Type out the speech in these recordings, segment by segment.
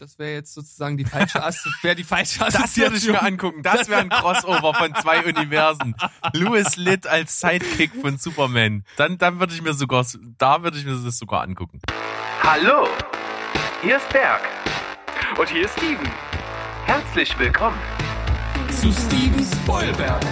Das wäre jetzt sozusagen die falsche, As wäre die falsche Das würde ich mir angucken. Das wäre ein Crossover von zwei Universen. Louis Litt als Sidekick von Superman. Dann, dann würde ich mir sogar, da würde ich mir das sogar angucken. Hallo, hier ist Berg. Und hier ist Steven. Herzlich willkommen. zu Steven Spoilberg.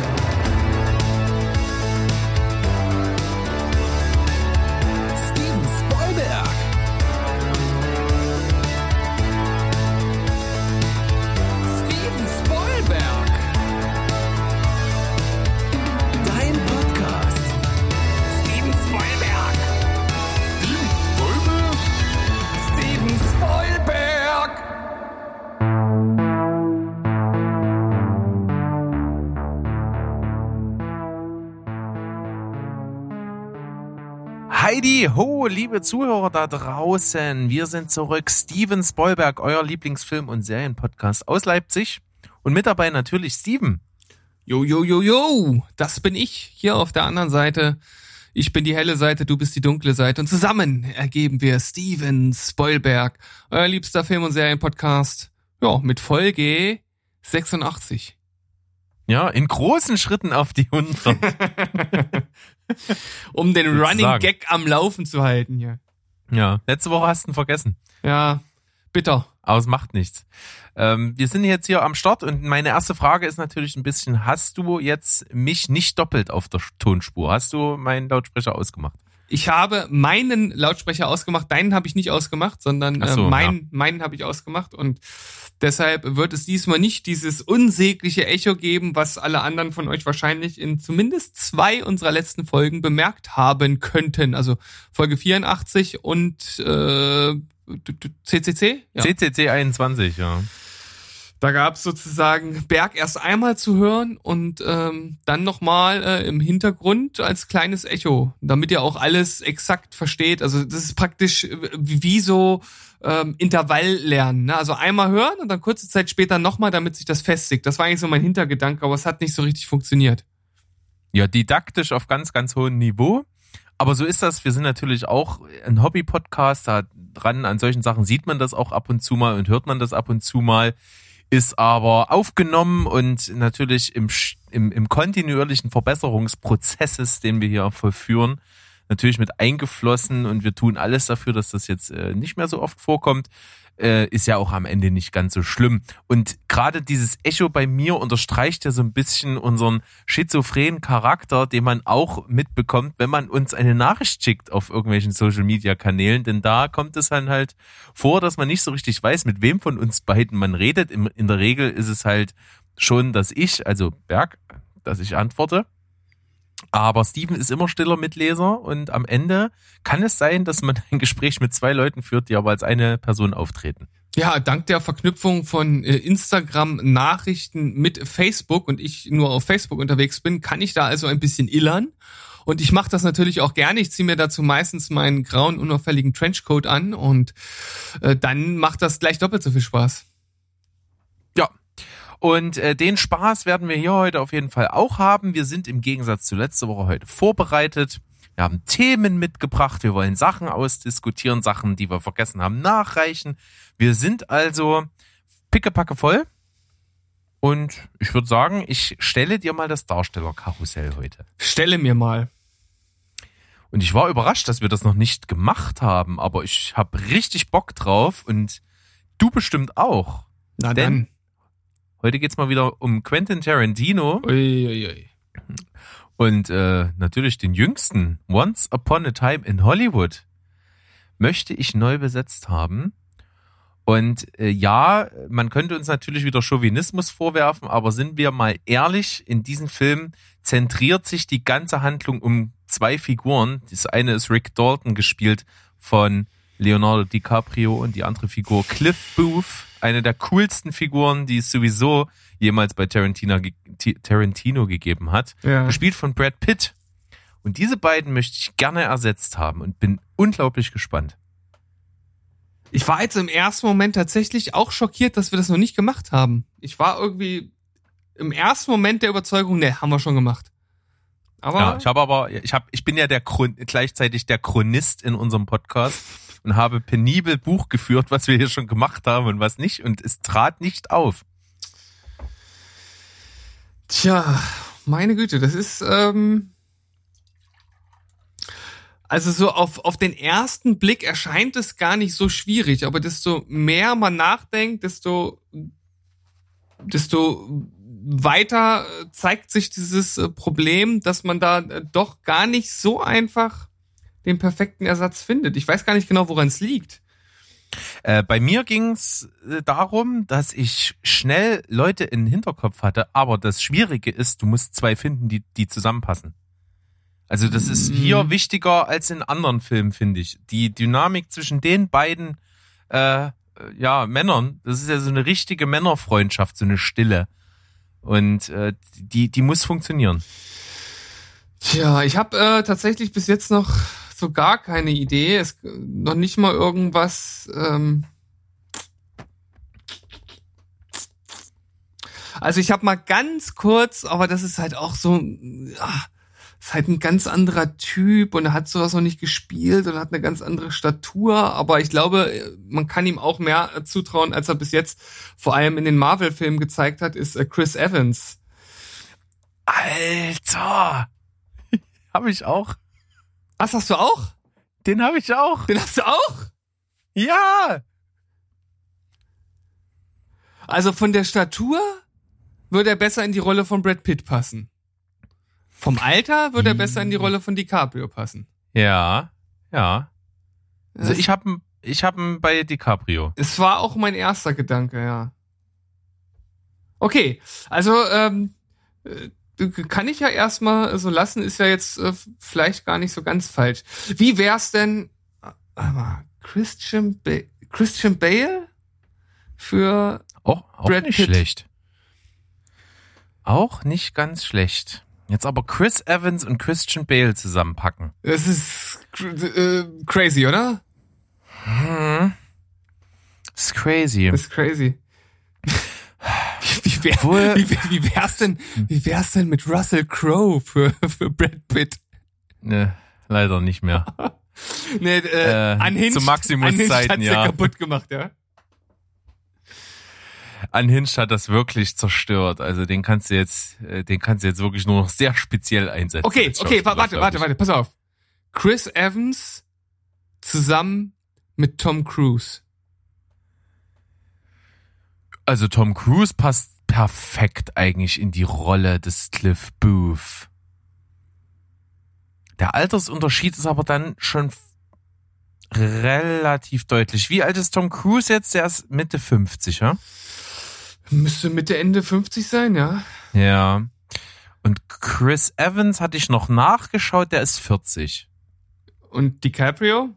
Heidi ho, liebe Zuhörer da draußen. Wir sind zurück. Steven Spoilberg, euer Lieblingsfilm- und Serienpodcast aus Leipzig. Und mit dabei natürlich Steven. Jo, jo, jo, jo, das bin ich hier auf der anderen Seite. Ich bin die helle Seite, du bist die dunkle Seite. Und zusammen ergeben wir Steven Spoilberg, euer liebster Film- und Serienpodcast. Ja, mit Folge 86. Ja, in großen Schritten auf die 100. Um den. Running Gag am Laufen zu halten hier. ja, letzte Woche hast du ihn vergessen. Ja, bitter. Aber es macht nichts. Ähm, wir sind jetzt hier am Start und meine erste Frage ist natürlich ein bisschen, hast du jetzt mich nicht doppelt auf der Tonspur? Hast du meinen Lautsprecher ausgemacht? Ich habe meinen Lautsprecher ausgemacht, deinen habe ich nicht ausgemacht, sondern Ach so, äh, meinen, meinen habe ich ausgemacht und deshalb wird es diesmal nicht dieses unsägliche Echo geben, was alle anderen von euch wahrscheinlich in zumindest zwei unserer letzten Folgen bemerkt haben könnten. Also Folge 84 und äh, CCC? Ja. CCC 21, ja. Da gab es sozusagen Berg erst einmal zu hören und ähm, dann nochmal äh, im Hintergrund als kleines Echo, damit ihr auch alles exakt versteht. Also das ist praktisch äh, wie wie so ähm, Intervalllernen. Ne? Also einmal hören und dann kurze Zeit später nochmal, damit sich das festigt. Das war eigentlich so mein Hintergedanke, aber es hat nicht so richtig funktioniert. Ja, didaktisch auf ganz, ganz hohem Niveau. Aber so ist das. Wir sind natürlich auch ein Hobby-Podcast. Da dran an solchen Sachen sieht man das auch ab und zu mal und hört man das ab und zu mal. Ist aber aufgenommen und natürlich im, im, im kontinuierlichen Verbesserungsprozesses, den wir hier vollführen, natürlich mit eingeflossen und wir tun alles dafür, dass das jetzt äh, nicht mehr so oft vorkommt. Äh, ist ja auch am Ende nicht ganz so schlimm. Und gerade dieses Echo bei mir unterstreicht ja so ein bisschen unseren schizophrenen Charakter, den man auch mitbekommt, wenn man uns eine Nachricht schickt auf irgendwelchen Social Media Kanälen. Denn da kommt es dann halt vor, dass man nicht so richtig weiß, mit wem von uns beiden man redet. In, in der Regel ist es halt schon, dass ich, also Berg, dass ich antworte. Aber Steven ist immer stiller Mitleser und am Ende kann es sein, dass man ein Gespräch mit zwei Leuten führt, die aber als eine Person auftreten. Ja, dank der Verknüpfung von äh, Instagram-Nachrichten mit Facebook und ich nur auf Facebook unterwegs bin, kann ich da also ein bisschen illern. Und ich mache das natürlich auch gerne. Ich ziehe mir dazu meistens meinen grauen, unauffälligen Trenchcoat an und äh, dann macht das gleich doppelt so viel Spaß. Und äh, den Spaß werden wir hier heute auf jeden Fall auch haben. Wir sind im Gegensatz zu letzter Woche heute vorbereitet. Wir haben Themen mitgebracht. Wir wollen Sachen ausdiskutieren, Sachen, die wir vergessen haben, nachreichen. Wir sind also pickepacke voll. Und ich würde sagen, ich stelle dir mal das Darstellerkarussell heute. Stelle mir mal. Und ich war überrascht, dass wir das noch nicht gemacht haben, aber ich habe richtig Bock drauf und du bestimmt auch. Na Denn- Heute geht's mal wieder um Quentin Tarantino. Uiuiui. und äh, natürlich den jüngsten Once Upon a Time in Hollywood möchte ich neu besetzt haben. Und äh, ja, man könnte uns natürlich wieder Chauvinismus vorwerfen, aber sind wir mal ehrlich, in diesem Film zentriert sich die ganze Handlung um zwei Figuren. Das eine ist Rick Dalton gespielt von Leonardo DiCaprio und die andere Figur Cliff Booth, eine der coolsten Figuren, die es sowieso jemals bei Tarantino, Tarantino gegeben hat, Ja. gespielt von Brad Pitt. Und diese beiden möchte ich gerne ersetzt haben und bin unglaublich gespannt. Ich war jetzt im ersten Moment tatsächlich auch schockiert, dass wir das noch nicht gemacht haben. Ich war irgendwie im ersten Moment der Überzeugung, ne, haben wir schon gemacht. Aber Ja, ich habe aber, ich habe, ich bin ja der Chron gleichzeitig der Chronist in unserem Podcast. Und habe penibel Buch geführt, was wir hier schon gemacht haben und was nicht und es trat nicht auf. Tja, meine Güte, das ist ähm, also so auf auf den ersten Blick erscheint es gar nicht so schwierig, aber desto mehr man nachdenkt, desto desto weiter zeigt sich dieses äh, Problem, dass man da äh, doch gar nicht so einfach den perfekten Ersatz findet. Ich weiß gar nicht genau, woran es liegt. Äh, bei mir ging's äh, darum, dass ich schnell Leute in den Hinterkopf hatte, aber das Schwierige ist, du musst zwei finden, die, die zusammenpassen. Also das ist hier Mhm. wichtiger als in anderen Filmen, finde ich. Die Dynamik zwischen den beiden äh, äh, ja, Männern, das ist ja so eine richtige Männerfreundschaft, so eine Stille. Und äh, die, die muss funktionieren. Tja, ich habe äh, tatsächlich bis jetzt noch so gar keine Idee. Es noch nicht mal irgendwas. Ähm also ich habe mal ganz kurz, aber das ist halt auch so, ah, ist halt ein ganz anderer Typ und er hat sowas noch nicht gespielt und hat eine ganz andere Statur. Aber ich glaube, man kann ihm auch mehr zutrauen, als er bis jetzt vor allem in den Marvel-Filmen gezeigt hat, ist äh, Chris Evans. Alter! habe ich auch. Was hast du auch? Den habe ich auch. Den hast du auch? Ja! Also von der Statur würde er besser in die Rolle von Brad Pitt passen. Vom Alter würde er besser in die Rolle von DiCaprio passen. Ja, ja. Also ich habe ich hab ihn bei DiCaprio. Es war auch mein erster Gedanke, ja. Okay, also ähm, äh, kann ich ja erstmal so lassen, ist ja jetzt äh, vielleicht gar nicht so ganz falsch. Wie wär's denn, äh, Christian, ba Christian Bale für Auch, auch Brad nicht Pitt. schlecht. Auch nicht ganz schlecht. Jetzt aber Chris Evans und Christian Bale zusammenpacken. Das ist äh, crazy, oder? Hm. Das ist crazy. Das ist crazy. Wär, Obwohl- wie, wie wär's denn, wie wär's denn mit Russell Crowe für, für Brad Pitt? Ne, leider nicht mehr. Nee, äh, Äh, Unhinged, zu Maximus Unhinged Zeiten, ja. kaputt gemacht, ja. Unhinged hat das wirklich zerstört. Also den kannst du jetzt, äh, den kannst du jetzt wirklich nur noch sehr speziell einsetzen. Okay, okay, warte, warte, warte, pass auf. Chris Evans zusammen mit Tom Cruise. Also Tom Cruise passt perfekt eigentlich in die Rolle des Cliff Booth. Der Altersunterschied ist aber dann schon relativ deutlich. Wie alt ist Tom Cruise jetzt? Der ist Mitte 50, ja? Müsste Mitte, Ende 50 sein, ja. Ja. Und Chris Evans hatte ich noch nachgeschaut, der ist 40. Und DiCaprio?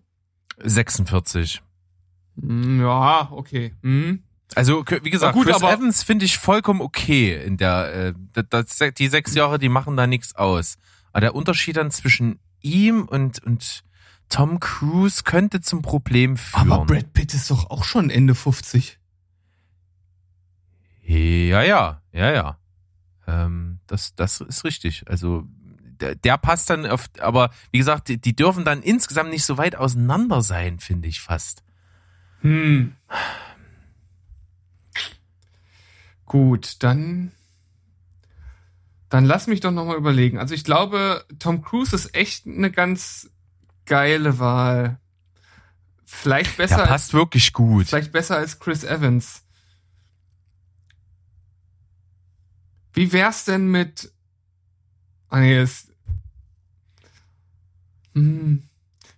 46. Hm, Ja, okay. Hm. Also, wie gesagt, gut, Chris aber- Evans finde ich vollkommen okay in der, äh, das, die sechs Jahre, die machen da nichts aus. Aber der Unterschied dann zwischen ihm und, und Tom Cruise könnte zum Problem führen. Aber Brad Pitt ist doch auch schon Ende 50. Ja, ja, ja, ja. Ähm, das, das ist richtig. Also, der, der passt dann auf, aber wie gesagt, die, die dürfen dann insgesamt nicht so weit auseinander sein, finde ich fast. Hm. Gut, dann dann lass mich doch noch mal überlegen. Also ich glaube, Tom Cruise ist echt eine ganz geile Wahl. Vielleicht besser Der als, passt wirklich gut. vielleicht besser als Chris Evans. Wie wär's denn mit Ah nee, das hm.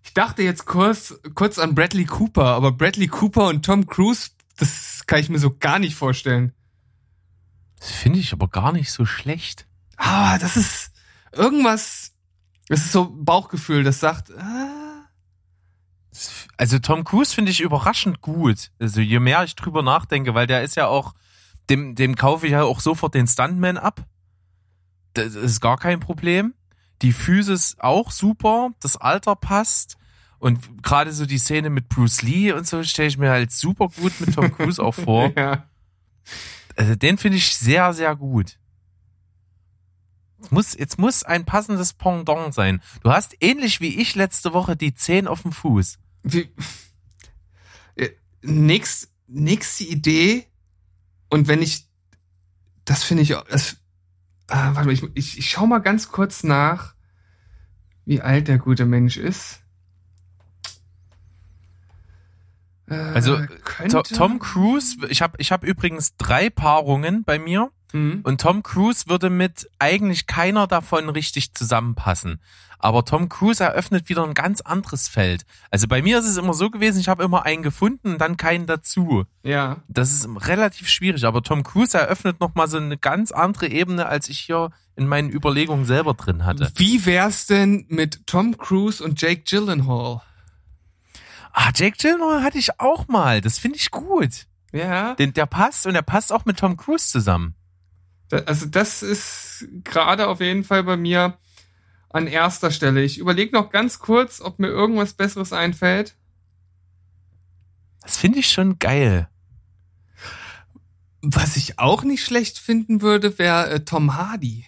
Ich dachte jetzt kurz, kurz an Bradley Cooper, aber Bradley Cooper und Tom Cruise, das kann ich mir so gar nicht vorstellen. Das finde ich aber gar nicht so schlecht. Ah, das ist irgendwas, das ist so Bauchgefühl, das sagt, ah, Also Tom Cruise finde ich überraschend gut. Also je mehr ich drüber nachdenke, weil der ist ja auch, dem, dem kaufe ich ja auch sofort den Stuntman ab. Das ist gar kein Problem. Die Physis auch super, das Alter passt. Und gerade so die Szene mit Bruce Lee und so stelle ich mir halt super gut mit Tom Cruise auch vor. ja. Also den finde ich sehr, sehr gut. Es muss, jetzt muss ein passendes Pendant sein. Du hast ähnlich wie ich letzte Woche die 10 auf dem Fuß. Wie, nächst, nächste Idee, und wenn ich, das finde ich, auch- das, ah, warte mal, ich, ich, ich schau mal ganz kurz nach, wie alt der gute Mensch ist. Äh, Also, To- könnte, Tom Cruise, ich habe ich hab übrigens drei Paarungen bei mir Hm? und Tom Cruise würde mit eigentlich keiner davon richtig zusammenpassen. Aber Tom Cruise eröffnet wieder ein ganz anderes Feld. Also bei mir ist es immer so gewesen, ich habe immer einen gefunden und dann keinen dazu. Ja. Das ist relativ schwierig, aber Tom Cruise eröffnet nochmal so eine ganz andere Ebene, als ich hier in meinen Überlegungen selber drin hatte. Wie wär's denn mit Tom Cruise und Jake Gyllenhaal? Ah, Jake Gyllenhaal hatte ich auch mal. Das finde ich gut. Ja. Den, der passt und der passt auch mit Tom Cruise zusammen. Da, also das ist gerade auf jeden Fall bei mir an erster Stelle. Ich überlege noch ganz kurz, ob mir irgendwas Besseres einfällt. Das finde ich schon geil. Was ich auch nicht schlecht finden würde, wäre äh, Tom Hardy.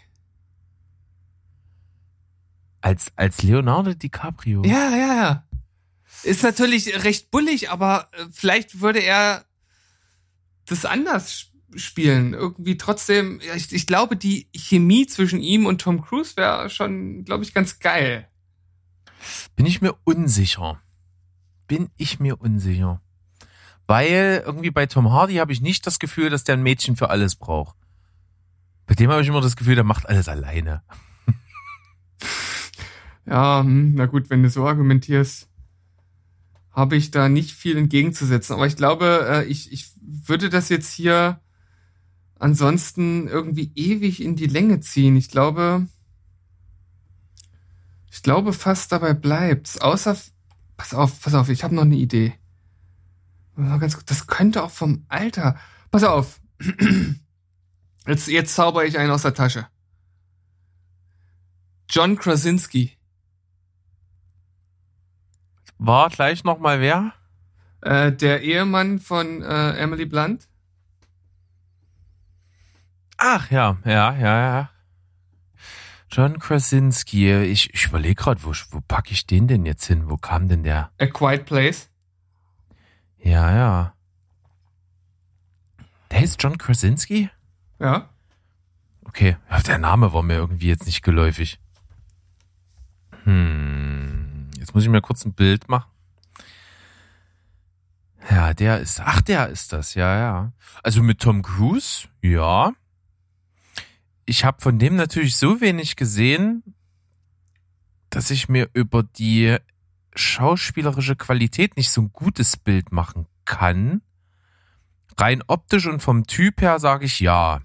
Als, als Leonardo DiCaprio. Ja, ja, ja. Ist natürlich recht bullig, aber äh, vielleicht würde er das anders sp- spielen. Irgendwie trotzdem, ich, ich glaube, die Chemie zwischen ihm und Tom Cruise wäre schon, glaube ich, ganz geil. Bin ich mir unsicher. Bin ich mir unsicher. Weil irgendwie bei Tom Hardy habe ich nicht das Gefühl, dass der ein Mädchen für alles braucht. Bei dem habe ich immer das Gefühl, der macht alles alleine. Ja, hm, na gut, wenn du so argumentierst, habe ich da nicht viel entgegenzusetzen. Aber ich glaube, äh, ich, ich würde das jetzt hier ansonsten irgendwie ewig in die Länge ziehen. Ich glaube, ich glaube fast dabei bleibt's. Außer, pass auf, pass auf, ich habe noch eine Idee. Das könnte auch vom Alter. Pass auf. Jetzt, jetzt zauber ich einen aus der Tasche. John Krasinski. War gleich nochmal wer? Äh, der Ehemann von äh, Emily Blunt. Ach ja, ja, ja, ja. John Krasinski. Ich, ich überlege gerade, wo, wo packe ich den denn jetzt hin? Wo kam denn der? A Quiet Place. Ja, ja. Der ist John Krasinski? Ja. Okay, der Name war mir irgendwie jetzt nicht geläufig. Hm, muss ich mir kurz ein Bild machen. Ja, der ist, ach, der ist das, ja, ja. Also mit Tom Cruise, ja. Ich habe von dem natürlich so wenig gesehen, dass ich mir über die schauspielerische Qualität nicht so ein gutes Bild machen kann. Rein optisch und vom Typ her sage ich ja.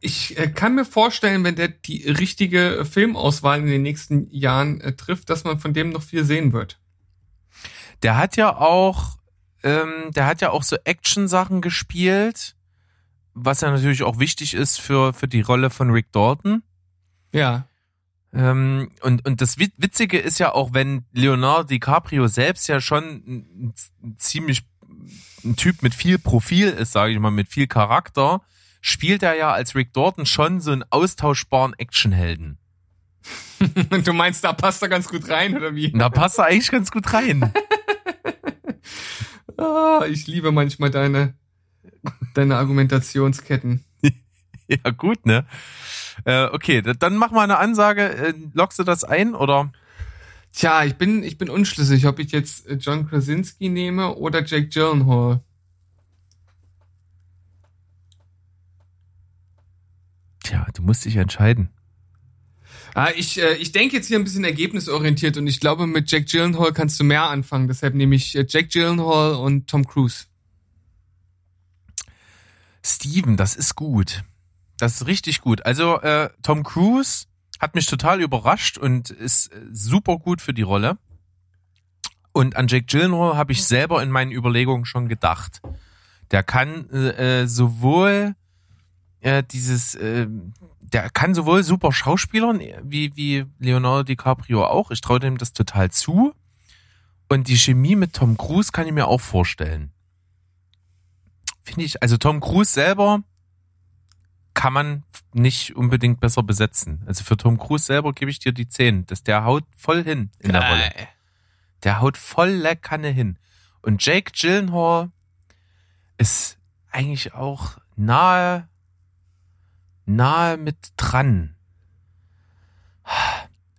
Ich äh, kann mir vorstellen, wenn der die richtige Filmauswahl in den nächsten Jahren äh, trifft, dass man von dem noch viel sehen wird. Der hat ja auch, ähm, der hat ja auch so Action-Sachen gespielt, was ja natürlich auch wichtig ist für, für die Rolle von Rick Dalton. Ja. Ähm, und, und das Wit- Witzige ist ja auch, wenn Leonardo DiCaprio selbst ja schon ein, ein ziemlich ein Typ mit viel Profil ist, sage ich mal, mit viel Charakter, spielt er ja als Rick Dalton schon so einen austauschbaren Actionhelden. Und du meinst, da passt er ganz gut rein, oder wie? Da passt er eigentlich ganz gut rein. Ah, ich liebe manchmal deine, deine Argumentationsketten. Ja, gut, ne? Äh, okay, dann mach mal eine Ansage. Äh, lockst du das ein oder? Tja, ich bin, ich bin unschlüssig, ob ich jetzt äh, John Krasinski nehme oder Jake Gyllenhaal. Tja, du musst dich entscheiden. Ah, ich, äh, ich denke jetzt hier ein bisschen ergebnisorientiert und ich glaube, mit Jack Gyllenhaal kannst du mehr anfangen. Deshalb nehme ich äh, Jack Gyllenhaal und Tom Cruise. Steven, das ist gut. Das ist richtig gut. Also äh, Tom Cruise hat mich total überrascht und ist äh, super gut für die Rolle. Und an Jake Gyllenhaal habe ich selber in meinen Überlegungen schon gedacht. Der kann äh, äh, sowohl äh, dieses, äh, der kann sowohl super Schauspielern wie wie Leonardo DiCaprio auch. Ich traue dem das total zu. Und die Chemie mit Tom Cruise kann ich mir auch vorstellen. Finde ich, also Tom Cruise selber kann man nicht unbedingt besser besetzen. Also für Tom Cruise selber gebe ich dir die 10. Das, der haut voll hin in der Rolle. Der haut volle Kanne hin. und Jake Gyllenhaal ist eigentlich auch nahe, nahe mit dran.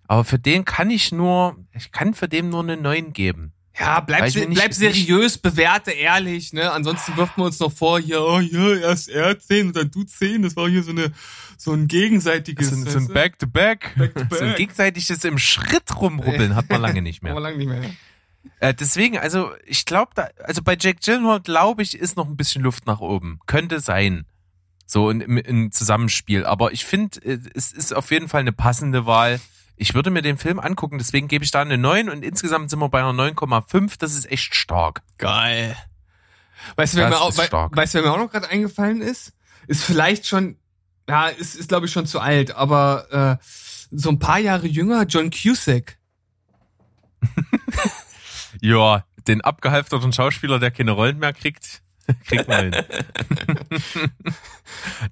Aber für den kann ich nur, ich kann für den nur eine 9 geben. Ja, bleib, nicht- bleib seriös, bewerte ehrlich, ne? Ansonsten wirft man uns noch vor, hier, oh, hier, erst er 10 und dann du 10. Das war hier so eine, so ein gegenseitiges. So, ein- so ein? Back-to-Back. Back-to-back. So ein gegenseitiges im Schritt rumrubbeln hat man lange nicht mehr. Aber lange nicht mehr. Äh, deswegen, also ich glaube, da, also bei Jack Gyllenhaal glaube ich, ist noch ein bisschen Luft nach oben. Könnte sein. So in, im, im Zusammenspiel. Aber ich finde, äh, es ist auf jeden Fall eine passende Wahl. Ich würde mir den Film angucken, deswegen gebe ich da eine 9 und insgesamt sind wir bei einer 9,5. Das ist echt stark. Geil. Weißt du, wer mir auch, wei- stark. weißt wer mir auch noch gerade eingefallen ist? Ist vielleicht schon, ja, ist, ist glaube ich schon zu alt, aber äh, so ein paar Jahre jünger, John Cusack. Ja, den abgehalfterten Schauspieler, der keine Rollen mehr kriegt, kriegt man hin.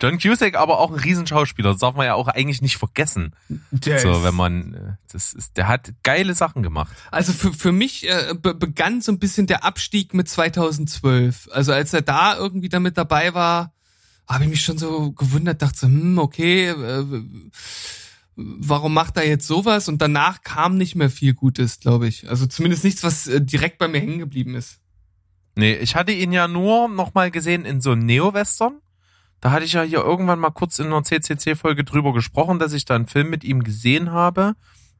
John Cusack aber auch ein Riesenschauspieler, das darf man ja auch eigentlich nicht vergessen. Der So, wenn man, äh, das ist, der hat geile Sachen gemacht. Also für, für mich äh, be begann so ein bisschen der Abstieg mit 2012. Also als er da irgendwie damit dabei war, habe ich mich schon so gewundert, dachte so, hm, okay, äh, warum macht er jetzt sowas? Und danach kam nicht mehr viel Gutes, glaube ich. Also zumindest nichts, was äh, direkt bei mir hängen geblieben ist. Nee, ich hatte ihn ja nur noch mal gesehen in so einem Neo-Western. Da hatte ich ja hier irgendwann mal kurz in einer CCC-Folge drüber gesprochen, dass ich da einen Film mit ihm gesehen habe.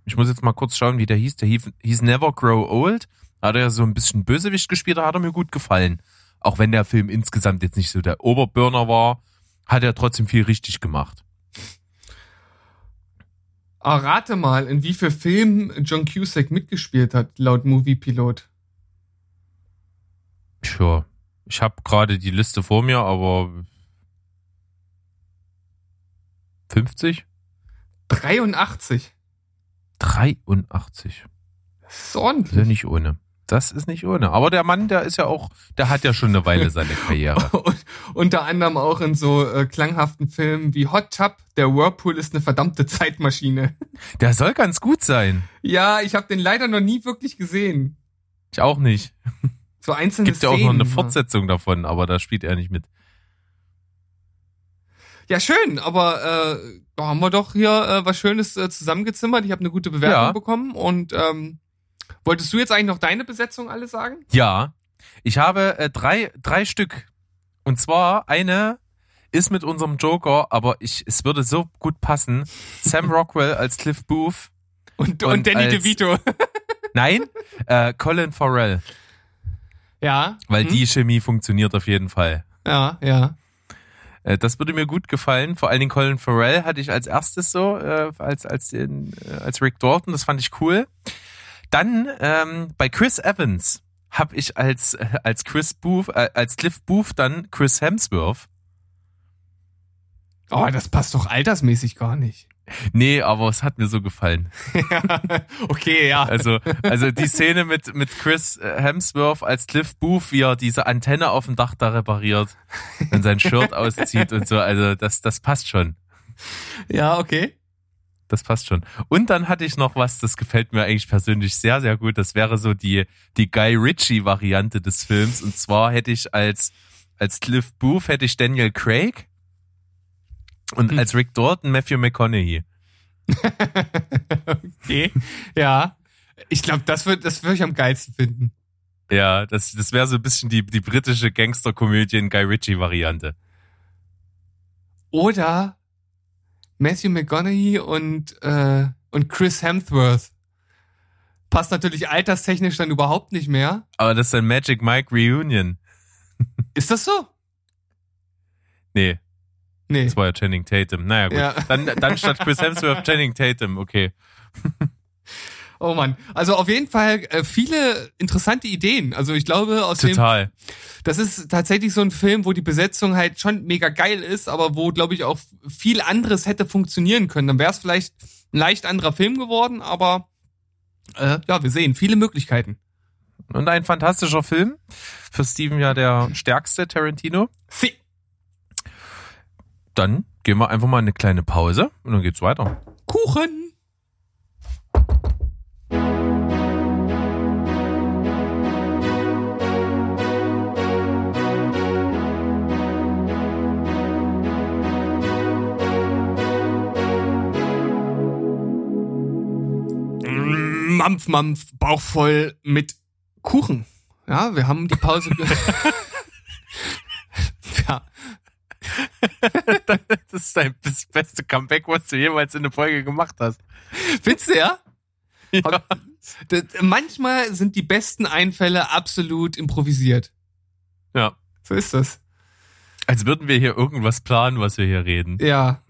Ich muss jetzt mal kurz schauen, wie der hieß. Der hieß, hieß Never Grow Old. Da hat er ja so ein bisschen Bösewicht gespielt, da hat er mir gut gefallen. Auch wenn der Film insgesamt jetzt nicht so der Oberburner war, hat er trotzdem viel richtig gemacht. Aber rate mal, in wie viel Filmen John Cusack mitgespielt hat, laut Movie Pilot. Tja, ich habe gerade die Liste vor mir, aber 50? 83. 83. Das ist Das ist ja ordentlich. nicht ohne. Das ist nicht ohne. Aber der Mann, der ist ja auch, der hat ja schon eine Weile seine Karriere. Und unter anderem auch in so äh, klanghaften Filmen wie Hot Tub, der Whirlpool ist eine verdammte Zeitmaschine. Der soll ganz gut sein. Ja, ich habe den leider noch nie wirklich gesehen. Ich auch nicht. So einzelne Gibt ja auch noch eine Fortsetzung davon, aber da spielt er nicht mit. Ja, schön, aber äh, da haben wir doch hier äh, was Schönes äh, zusammengezimmert. Ich habe eine gute Bewertung Ja. bekommen und ähm, wolltest du jetzt eigentlich noch deine Besetzung alle sagen? Ja, ich habe äh, drei, drei Stück. Und zwar eine ist mit unserem Joker, aber ich, es würde so gut passen. Sam Rockwell als Cliff Booth. Und, und, Und Danny als- DeVito. Nein, äh, Colin Farrell. Ja. Weil hm? die Chemie funktioniert auf jeden Fall. Ja, ja. Äh, Das würde mir gut gefallen. Vor allen Dingen Colin Farrell hatte ich als erstes so, äh, als, als, den, äh, als Rick Dalton. Das fand ich cool. Dann ähm, bei Chris Evans habe ich als, äh, als Chris Booth, äh, als Cliff Booth dann Chris Hemsworth. Oh, das passt doch altersmäßig gar nicht. Nee, aber es hat mir so gefallen. okay, ja. Also, also die Szene mit, mit Chris Hemsworth als Cliff Booth, wie er diese Antenne auf dem Dach da repariert und sein Shirt auszieht und so. Also das, das passt schon. Ja, okay. Das passt schon. Und dann hatte ich noch was, das gefällt mir eigentlich persönlich sehr, sehr gut. Das wäre so die, die Guy Ritchie-Variante des Films. Und zwar hätte ich als, als Cliff Booth hätte ich Daniel Craig und Hm. als Rick Dalton Matthew McConaughey. Okay. Ja. Ich glaube, das wird, das würde ich am geilsten finden. Ja, das, das wäre so ein bisschen die, die britische Gangsterkomödie in Guy Ritchie-Variante. Oder Matthew McConaughey und, äh, und Chris Hemsworth. Passt natürlich alterstechnisch dann überhaupt nicht mehr. Aber das ist ein Magic Mike Reunion. Ist das so? Nee, Nee. das war ja Channing Tatum. Naja, gut. Ja. Dann, dann statt Chris Hemsworth Channing Tatum, okay. Oh Mann. Also auf jeden Fall äh, viele interessante Ideen. Also ich glaube, aus dem, Total. das ist tatsächlich so ein Film, wo die Besetzung halt schon mega geil ist, aber wo, glaube ich, auch viel anderes hätte funktionieren können. Dann wäre es vielleicht ein leicht anderer Film geworden, aber äh, ja, wir sehen viele Möglichkeiten. Und ein fantastischer Film. Für Steven ja der stärkste Tarantino. Sie dann gehen wir einfach mal eine kleine Pause und dann geht's weiter. Kuchen! Mampf, Mampf, Bauch voll mit Kuchen. Ja, wir haben die Pause. Das ist dein das beste Comeback, was du jemals in der Folge gemacht hast. findest du ja? Ja. Manchmal sind die besten Einfälle absolut improvisiert. ja. So ist das. Als würden wir hier irgendwas planen, was wir hier reden. Ja.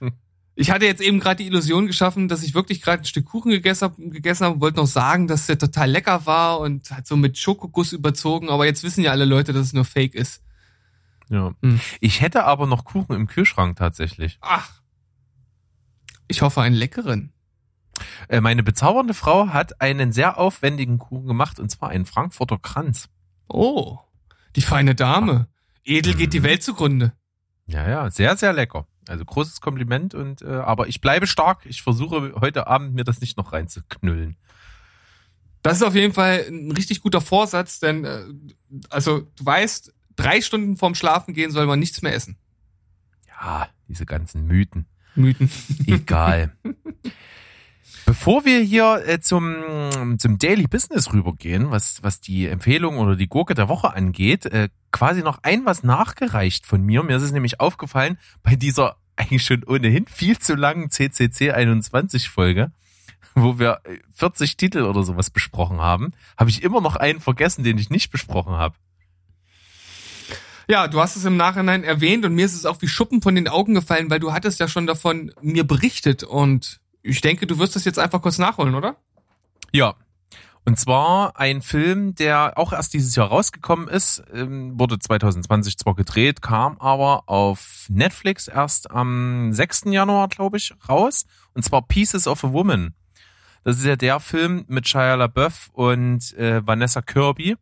Ich hatte jetzt eben gerade die Illusion geschaffen, dass ich wirklich gerade ein Stück Kuchen gegessen habe gegessen hab und wollte noch sagen, dass der total lecker war und hat so mit Schokoguss überzogen, aber jetzt wissen ja alle Leute, dass es nur Fake ist. Ja. Hm. Ich hätte aber noch Kuchen im Kühlschrank tatsächlich. Ach. Ich hoffe einen leckeren. Äh, Meine bezaubernde Frau hat einen sehr aufwendigen Kuchen gemacht und zwar einen Frankfurter Kranz. Oh, die feine Dame. Edel geht die Mhm. Welt zugrunde. Ja, ja, sehr, sehr lecker. Also großes Kompliment und äh, aber ich bleibe stark. Ich versuche heute Abend mir das nicht noch reinzuknüllen. Das ist auf jeden Fall ein richtig guter Vorsatz, denn äh, also du weißt, drei Stunden vorm Schlafen gehen soll man nichts mehr essen. Ja, diese ganzen Mythen. Mythen. Egal. Bevor wir hier äh, zum, zum Daily Business rübergehen, was, was die Empfehlung oder die Gurke der Woche angeht, äh, quasi noch ein was nachgereicht von mir. Mir ist es nämlich aufgefallen, bei dieser eigentlich schon ohnehin viel zu langen CCC 21 Folge, wo wir äh, 40 Titel oder sowas besprochen haben, habe ich immer noch einen vergessen, den ich nicht besprochen habe. Ja, du hast es im Nachhinein erwähnt und mir ist es auch wie Schuppen von den Augen gefallen, weil du hattest ja schon davon mir berichtet und ich denke, du wirst das jetzt einfach kurz nachholen, oder? Ja. Und zwar ein Film, der auch erst dieses Jahr rausgekommen ist, ähm, wurde 2020 zwar gedreht, kam aber auf Netflix erst am 6. Januar, glaube ich, raus. Und zwar Pieces of a Woman. Das ist ja der Film mit Shia LaBeouf und äh, Vanessa Kirby,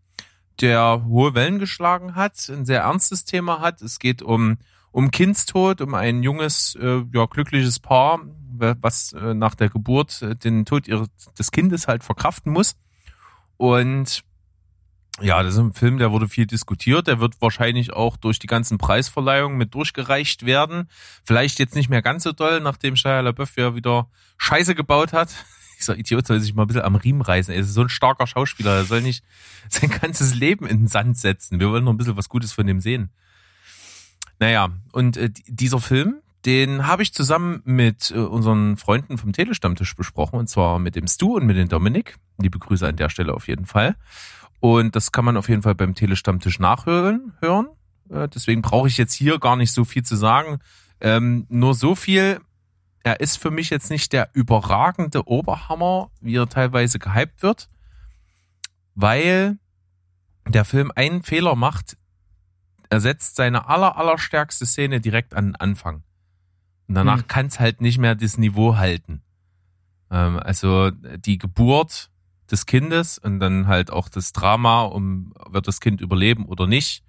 der hohe Wellen geschlagen hat, ein sehr ernstes Thema hat. Es geht um, um Kindstod, um ein junges, äh, ja, glückliches Paar, was äh, nach der Geburt äh, den Tod ihres, des Kindes halt verkraften muss. Und ja, das ist ein Film, der wurde viel diskutiert. Der wird wahrscheinlich auch durch die ganzen Preisverleihungen mit durchgereicht werden. Vielleicht jetzt nicht mehr ganz so doll, nachdem Shia LaBeouf ja wieder Scheiße gebaut hat. Dieser Idiot soll sich mal ein bisschen am Riemen reißen. Er ist so ein starker Schauspieler. Er soll nicht sein ganzes Leben in den Sand setzen. Wir wollen noch ein bisschen was Gutes von dem sehen. Naja, und äh, dieser Film, den habe ich zusammen mit äh, unseren Freunden vom Telestammtisch besprochen, und zwar mit dem Stu und mit dem Dominik. Liebe Grüße an der Stelle auf jeden Fall. Und das kann man auf jeden Fall beim Telestammtisch nachhören. Hören. Äh, deswegen brauche ich jetzt hier gar nicht so viel zu sagen. Ähm, nur so viel. Er ist für mich jetzt nicht der überragende Oberhammer, wie er teilweise gehypt wird, weil der Film einen Fehler macht. Er setzt seine aller, allerstärkste Szene direkt an den Anfang. Und danach Hm. kann es halt nicht mehr das Niveau halten. Ähm, also die Geburt des Kindes und dann halt auch das Drama, um wird das Kind überleben oder nicht.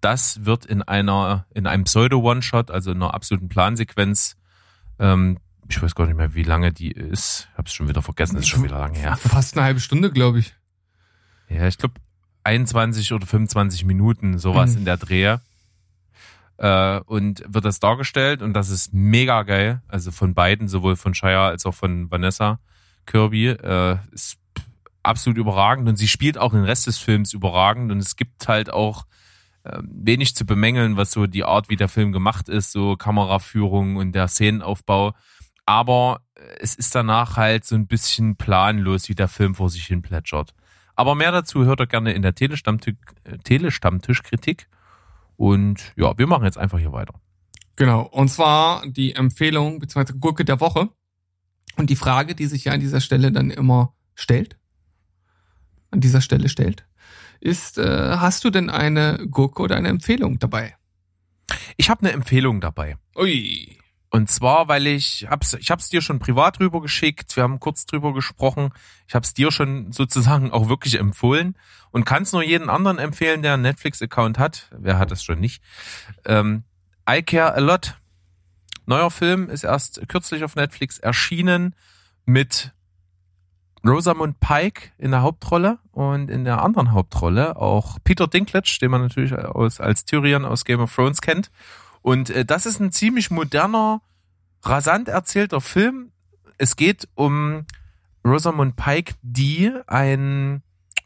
Das wird in einer, in einem Pseudo-One-Shot, also in einer absoluten Plansequenz, ähm, ich weiß gar nicht mehr, wie lange die ist. Ich hab's schon wieder vergessen, ist schon wieder lange her. Fast eine halbe Stunde, glaube ich. Ja, ich glaube 21 oder 25 Minuten, sowas Mhm. in der Drehe. Äh, und wird das dargestellt und das ist mega geil. Also von beiden, sowohl von Shia als auch von Vanessa Kirby. Äh, ist absolut überragend und sie spielt auch den Rest des Films überragend und es gibt halt auch wenig zu bemängeln, was so die Art, wie der Film gemacht ist, so Kameraführung und der Szenenaufbau. Aber äh, es ist danach halt so ein bisschen planlos, wie der Film vor sich hin plätschert. Aber mehr dazu hört ihr gerne in der äh, Telestammtischkritik. Und ja, wir machen jetzt einfach hier weiter. Genau. Und zwar die Empfehlung bzw. Gurke der Woche. Und die Frage, die sich ja an dieser Stelle dann immer stellt, an dieser Stelle stellt, ist, äh, hast du denn eine Gurke oder eine Empfehlung dabei? Ich habe eine Empfehlung dabei. Ui. Und zwar, weil ich hab's, ich hab's dir schon privat drüber geschickt, wir haben kurz drüber gesprochen, ich hab's dir schon sozusagen auch wirklich empfohlen und kann es nur jeden anderen empfehlen, der einen Netflix-Account hat. Wer hat das schon nicht? Ähm, I Care a Lot. Neuer Film ist erst kürzlich auf Netflix erschienen mit Rosamund Pike in der Hauptrolle und in der anderen Hauptrolle auch Peter Dinklage, den man natürlich aus, als Tyrion aus Game of Thrones kennt. Und äh, das ist ein ziemlich moderner, rasant erzählter Film. Es geht um Rosamund Pike, die ein,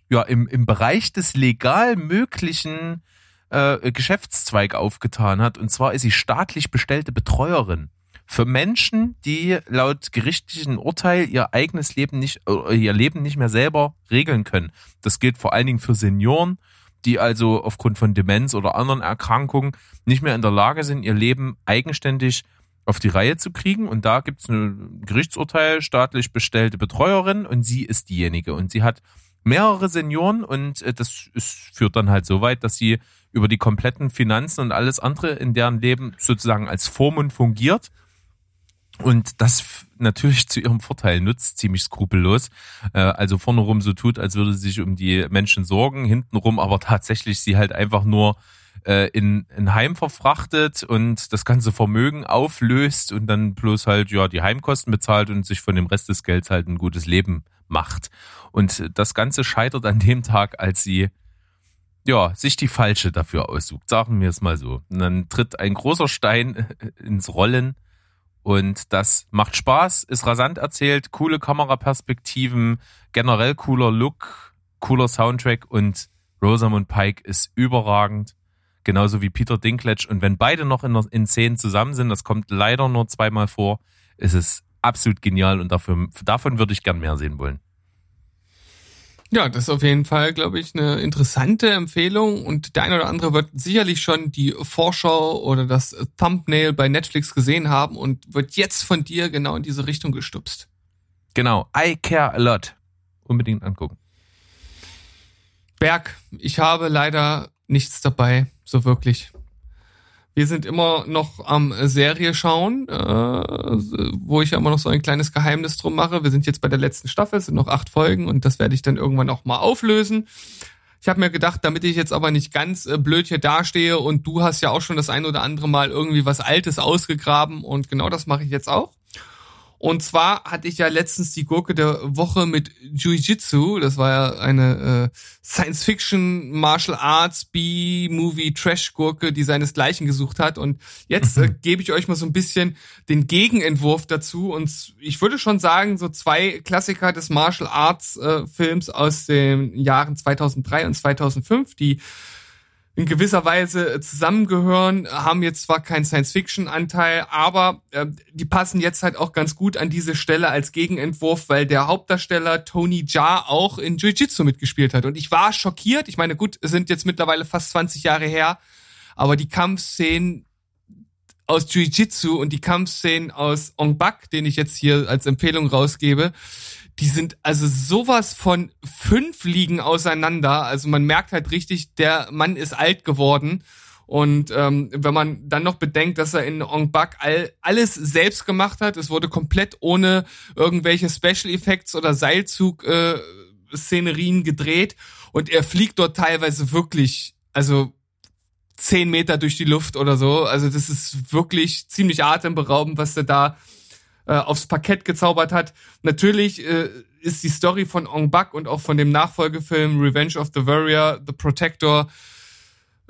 ja, im, im Bereich des legal möglichen äh, Geschäftszweig aufgetan hat. Und zwar ist sie staatlich bestellte Betreuerin für Menschen, die laut gerichtlichen Urteil ihr eigenes Leben nicht, äh, ihr Leben nicht mehr selber regeln können. Das gilt vor allen Dingen für Senioren, die also aufgrund von Demenz oder anderen Erkrankungen nicht mehr in der Lage sind, ihr Leben eigenständig auf die Reihe zu kriegen. Und da gibt es ein Gerichtsurteil, staatlich bestellte Betreuerin und sie ist diejenige. Und sie hat mehrere Senioren und äh, das ist, führt dann halt so weit, dass sie über die kompletten Finanzen und alles andere in deren Leben sozusagen als Vormund fungiert und das natürlich zu ihrem Vorteil nutzt, ziemlich skrupellos. Äh, also vorne rum so tut, als würde sie sich um die Menschen sorgen, hintenrum aber tatsächlich sie halt einfach nur äh, in ein Heim verfrachtet und das ganze Vermögen auflöst und dann bloß halt ja die Heimkosten bezahlt und sich von dem Rest des Gelds halt ein gutes Leben macht. Und das Ganze scheitert an dem Tag, als sie ja, sich die falsche dafür aussucht, sagen wir es mal so. Und dann tritt ein großer Stein ins Rollen und das macht Spaß, ist rasant erzählt, coole Kameraperspektiven, generell cooler Look, cooler Soundtrack und Rosamund Pike ist überragend. Genauso wie Peter Dinklage. Und wenn beide noch in, der- in Szenen zusammen sind, das kommt leider nur zweimal vor, ist es absolut genial und dafür, davon würde ich gern mehr sehen wollen. Ja, das ist auf jeden Fall, glaube ich, eine interessante Empfehlung und der eine oder andere wird sicherlich schon die Vorschau oder das Thumbnail bei Netflix gesehen haben und wird jetzt von dir genau in diese Richtung gestupst. Genau, I care a lot. Unbedingt angucken. Berg, ich habe leider nichts dabei, so wirklich. Wir sind immer noch am Serie schauen, äh, wo ich ja immer noch so ein kleines Geheimnis drum mache. Wir sind jetzt bei der letzten Staffel, es sind noch acht Folgen und das werde ich dann irgendwann auch mal auflösen. Ich habe mir gedacht, damit ich jetzt aber nicht ganz äh, blöd hier dastehe und du hast ja auch schon das ein oder andere Mal irgendwie was Altes ausgegraben und genau das mache ich jetzt auch. Und zwar hatte ich ja letztens die Gurke der Woche mit Jiu-Jitsu. Das war ja eine äh, Science-Fiction, Martial Arts, B-Movie, Trash-Gurke, die seinesgleichen gesucht hat. Und jetzt äh, gebe ich euch mal so ein bisschen den Gegenentwurf dazu. Und ich würde schon sagen, so zwei Klassiker des Martial Arts äh, aus den Jahren 2003 und 2005, die in gewisser Weise äh, zusammengehören, haben jetzt zwar keinen Science-Fiction-Anteil, aber äh, die passen jetzt halt auch ganz gut an diese Stelle als Gegenentwurf, weil der Hauptdarsteller Tony Jaa auch in Jiu-Jitsu mitgespielt hat. Und ich war schockiert. Ich meine, gut, es sind jetzt mittlerweile fast 20 Jahre her, aber die Kampfszenen aus Jiu-Jitsu und die Kampfszenen aus Ong Bak, den ich jetzt hier als Empfehlung rausgebe, die sind also sowas von fünf Ligen auseinander. Also man merkt halt richtig, der Mann ist alt geworden. Und ähm, wenn man dann noch bedenkt, dass er in Ong Bak all, alles selbst gemacht hat, es wurde komplett ohne irgendwelche Special Effects oder Seilzug äh, gedreht und er fliegt dort teilweise wirklich, also zehn Meter durch die Luft oder so. Also das ist wirklich ziemlich atemberaubend, was der da äh, aufs Parkett gezaubert hat. Natürlich äh, ist die Story von Ong Bak und auch von dem Nachfolgefilm Revenge of the Warrior, The Protector,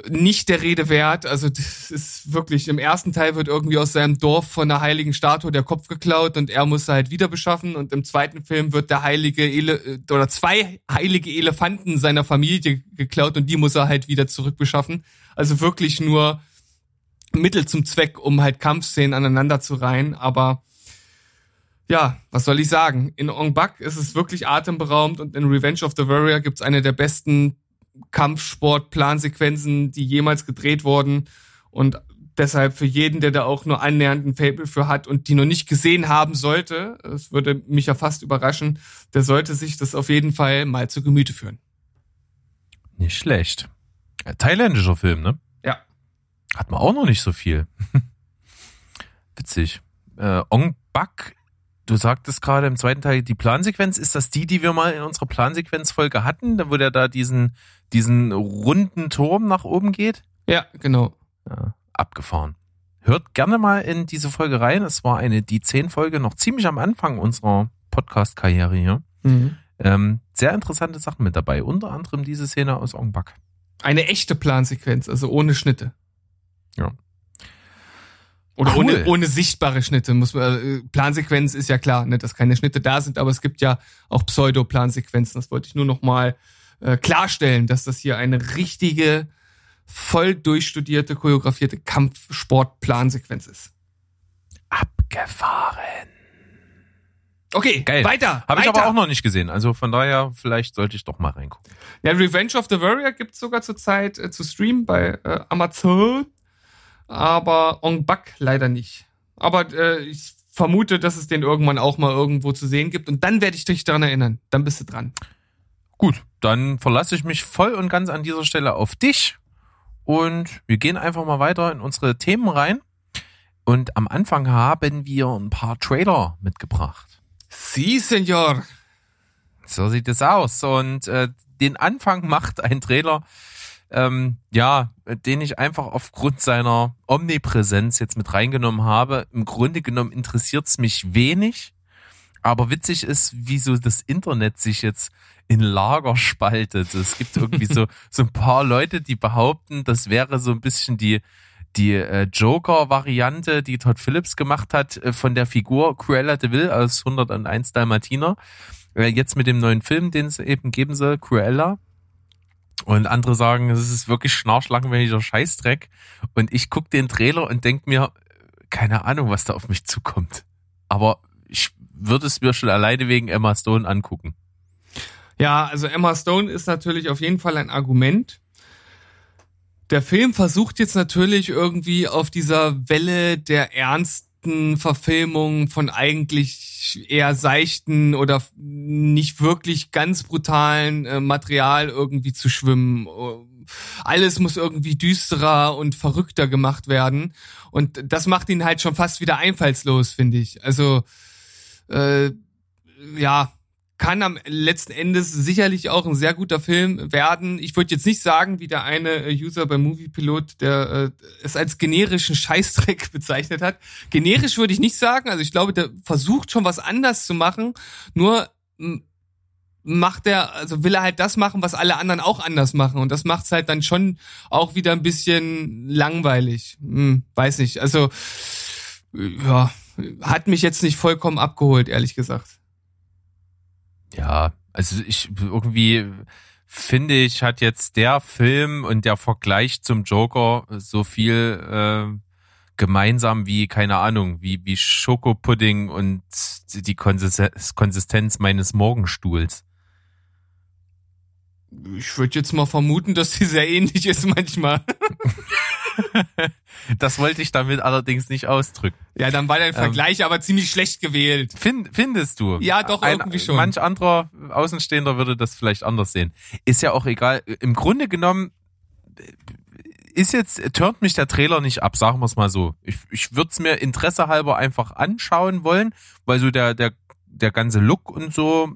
nicht der Rede wert. Also das ist wirklich, im ersten Teil wird irgendwie aus seinem Dorf von einer heiligen Statue der Kopf geklaut und er muss halt wieder beschaffen. Und im zweiten Film wird der heilige Ele oder zwei heilige Elefanten seiner Familie geklaut und die muss er halt wieder zurückbeschaffen. Also wirklich nur Mittel zum Zweck, um halt Kampfszenen aneinander zu reihen. Aber ja, was soll ich sagen? In Ong Bak ist es wirklich atemberaubend und in Revenge of the Warrior gibt's eine der besten Kampfsport-Plansequenzen, die jemals gedreht wurden. Und deshalb für jeden, der da auch nur annähernd ein Fable für hat und die noch nicht gesehen haben sollte, es würde mich ja fast überraschen, der sollte sich das auf jeden Fall mal zu Gemüte führen. Nicht schlecht. Äh, Thailändischer Film, ne? Ja. Hat man auch noch nicht so viel. Witzig. Äh, Ong Bak, du sagtest gerade im zweiten Teil die Plansequenz. Ist das die, die wir mal in unserer Plansequenzfolge hatten, wo der da diesen, diesen runden Turm nach oben geht? Ja, genau. Ja, abgefahren. Hört gerne mal in diese Folge rein. Es war eine die 10 Folge noch ziemlich am Anfang unserer Podcast-Karriere hier. Mhm. Ähm, sehr interessante Sachen mit dabei. Unter anderem diese Szene aus Ong Bak. Eine echte Plansequenz, also ohne Schnitte. Oder Cool. ohne, ohne sichtbare Schnitte. Muss man, äh, Plansequenz ist ja klar, ne, dass keine Schnitte da sind, aber es gibt ja auch Pseudo-Plansequenzen. Das wollte ich nur noch mal äh, klarstellen, dass das hier eine richtige, voll durchstudierte, choreografierte Kampfsport-Plansequenz ist. Abgefahren. Okay, Geil. weiter. Habe ich aber auch noch nicht gesehen. Also von daher, vielleicht sollte ich doch mal reingucken. Ja, Revenge of the Warrior gibt's sogar zurzeit äh, zu streamen bei äh, Amazon, aber Ong Bak leider nicht. Aber äh, ich vermute, dass es den irgendwann auch mal irgendwo zu sehen gibt und dann werde ich dich daran erinnern. Dann bist du dran. Gut, dann verlasse ich mich voll und ganz an dieser Stelle auf dich und wir gehen einfach mal weiter in unsere Themen rein. Und am Anfang haben wir ein paar Trailer mitgebracht. Sie, Senor. So sieht es aus. Und äh, den Anfang macht ein Trailer, ähm, ja, den ich einfach aufgrund seiner Omnipräsenz jetzt mit reingenommen habe. Im Grunde genommen interessiert es mich wenig, aber witzig ist, wie so das Internet sich jetzt in Lager spaltet. Es gibt irgendwie so, so ein paar Leute, die behaupten, das wäre so ein bisschen die, die äh, Joker-Variante, die Todd Phillips gemacht hat, äh, von der Figur Cruella de Vil aus 101 Dalmatiner. Äh, jetzt mit dem neuen Film, den es eben geben soll, Cruella. Und andere sagen, es ist wirklich schnarchlangweiliger Scheißdreck. Und ich guck den Trailer und denk mir, keine Ahnung, was da auf mich zukommt. Aber ich würde es mir schon alleine wegen Emma Stone angucken. Ja, also Emma Stone ist natürlich auf jeden Fall ein Argument. Der Film versucht jetzt natürlich irgendwie auf dieser Welle der ernsten Verfilmung von eigentlich eher seichten oder nicht wirklich ganz brutalen äh, Material irgendwie zu schwimmen. Alles muss irgendwie düsterer und verrückter gemacht werden. Und das macht ihn halt schon fast wieder einfallslos, finde ich. Also, äh, ja, kann am letzten Endes sicherlich auch ein sehr guter Film werden. Ich würde jetzt nicht sagen, wie der eine äh, User beim Moviepilot, der äh, es als generischen Scheißdreck bezeichnet hat. Generisch würde ich nicht sagen. Also ich glaube, der versucht schon was anders zu machen. Nur macht er, also will er halt das machen, was alle anderen auch anders machen. Und das macht's halt dann schon auch wieder ein bisschen langweilig. Hm, weiß nicht. Also ja, hat mich jetzt nicht vollkommen abgeholt, ehrlich gesagt. Ja, also ich irgendwie finde ich, hat jetzt der Film und der Vergleich zum Joker so viel äh, gemeinsam wie, keine Ahnung, wie, wie Schokopudding und die Konsistenz Konsistenz meines Morgenstuhls. Ich würde jetzt mal vermuten, dass sie sehr ähnlich ist manchmal. Das wollte ich damit allerdings nicht ausdrücken. Ja, dann war dein Vergleich aber ziemlich schlecht gewählt. Find, findest du? Ja, doch, irgendwie schon. Manch anderer Außenstehender würde das vielleicht anders sehen. Ist ja auch egal. Im Grunde genommen ist jetzt, turnt mich der Trailer nicht ab, sagen wir es mal so. Ich, ich würde es mir Interesse halber einfach anschauen wollen, weil so der, der, der ganze Look und so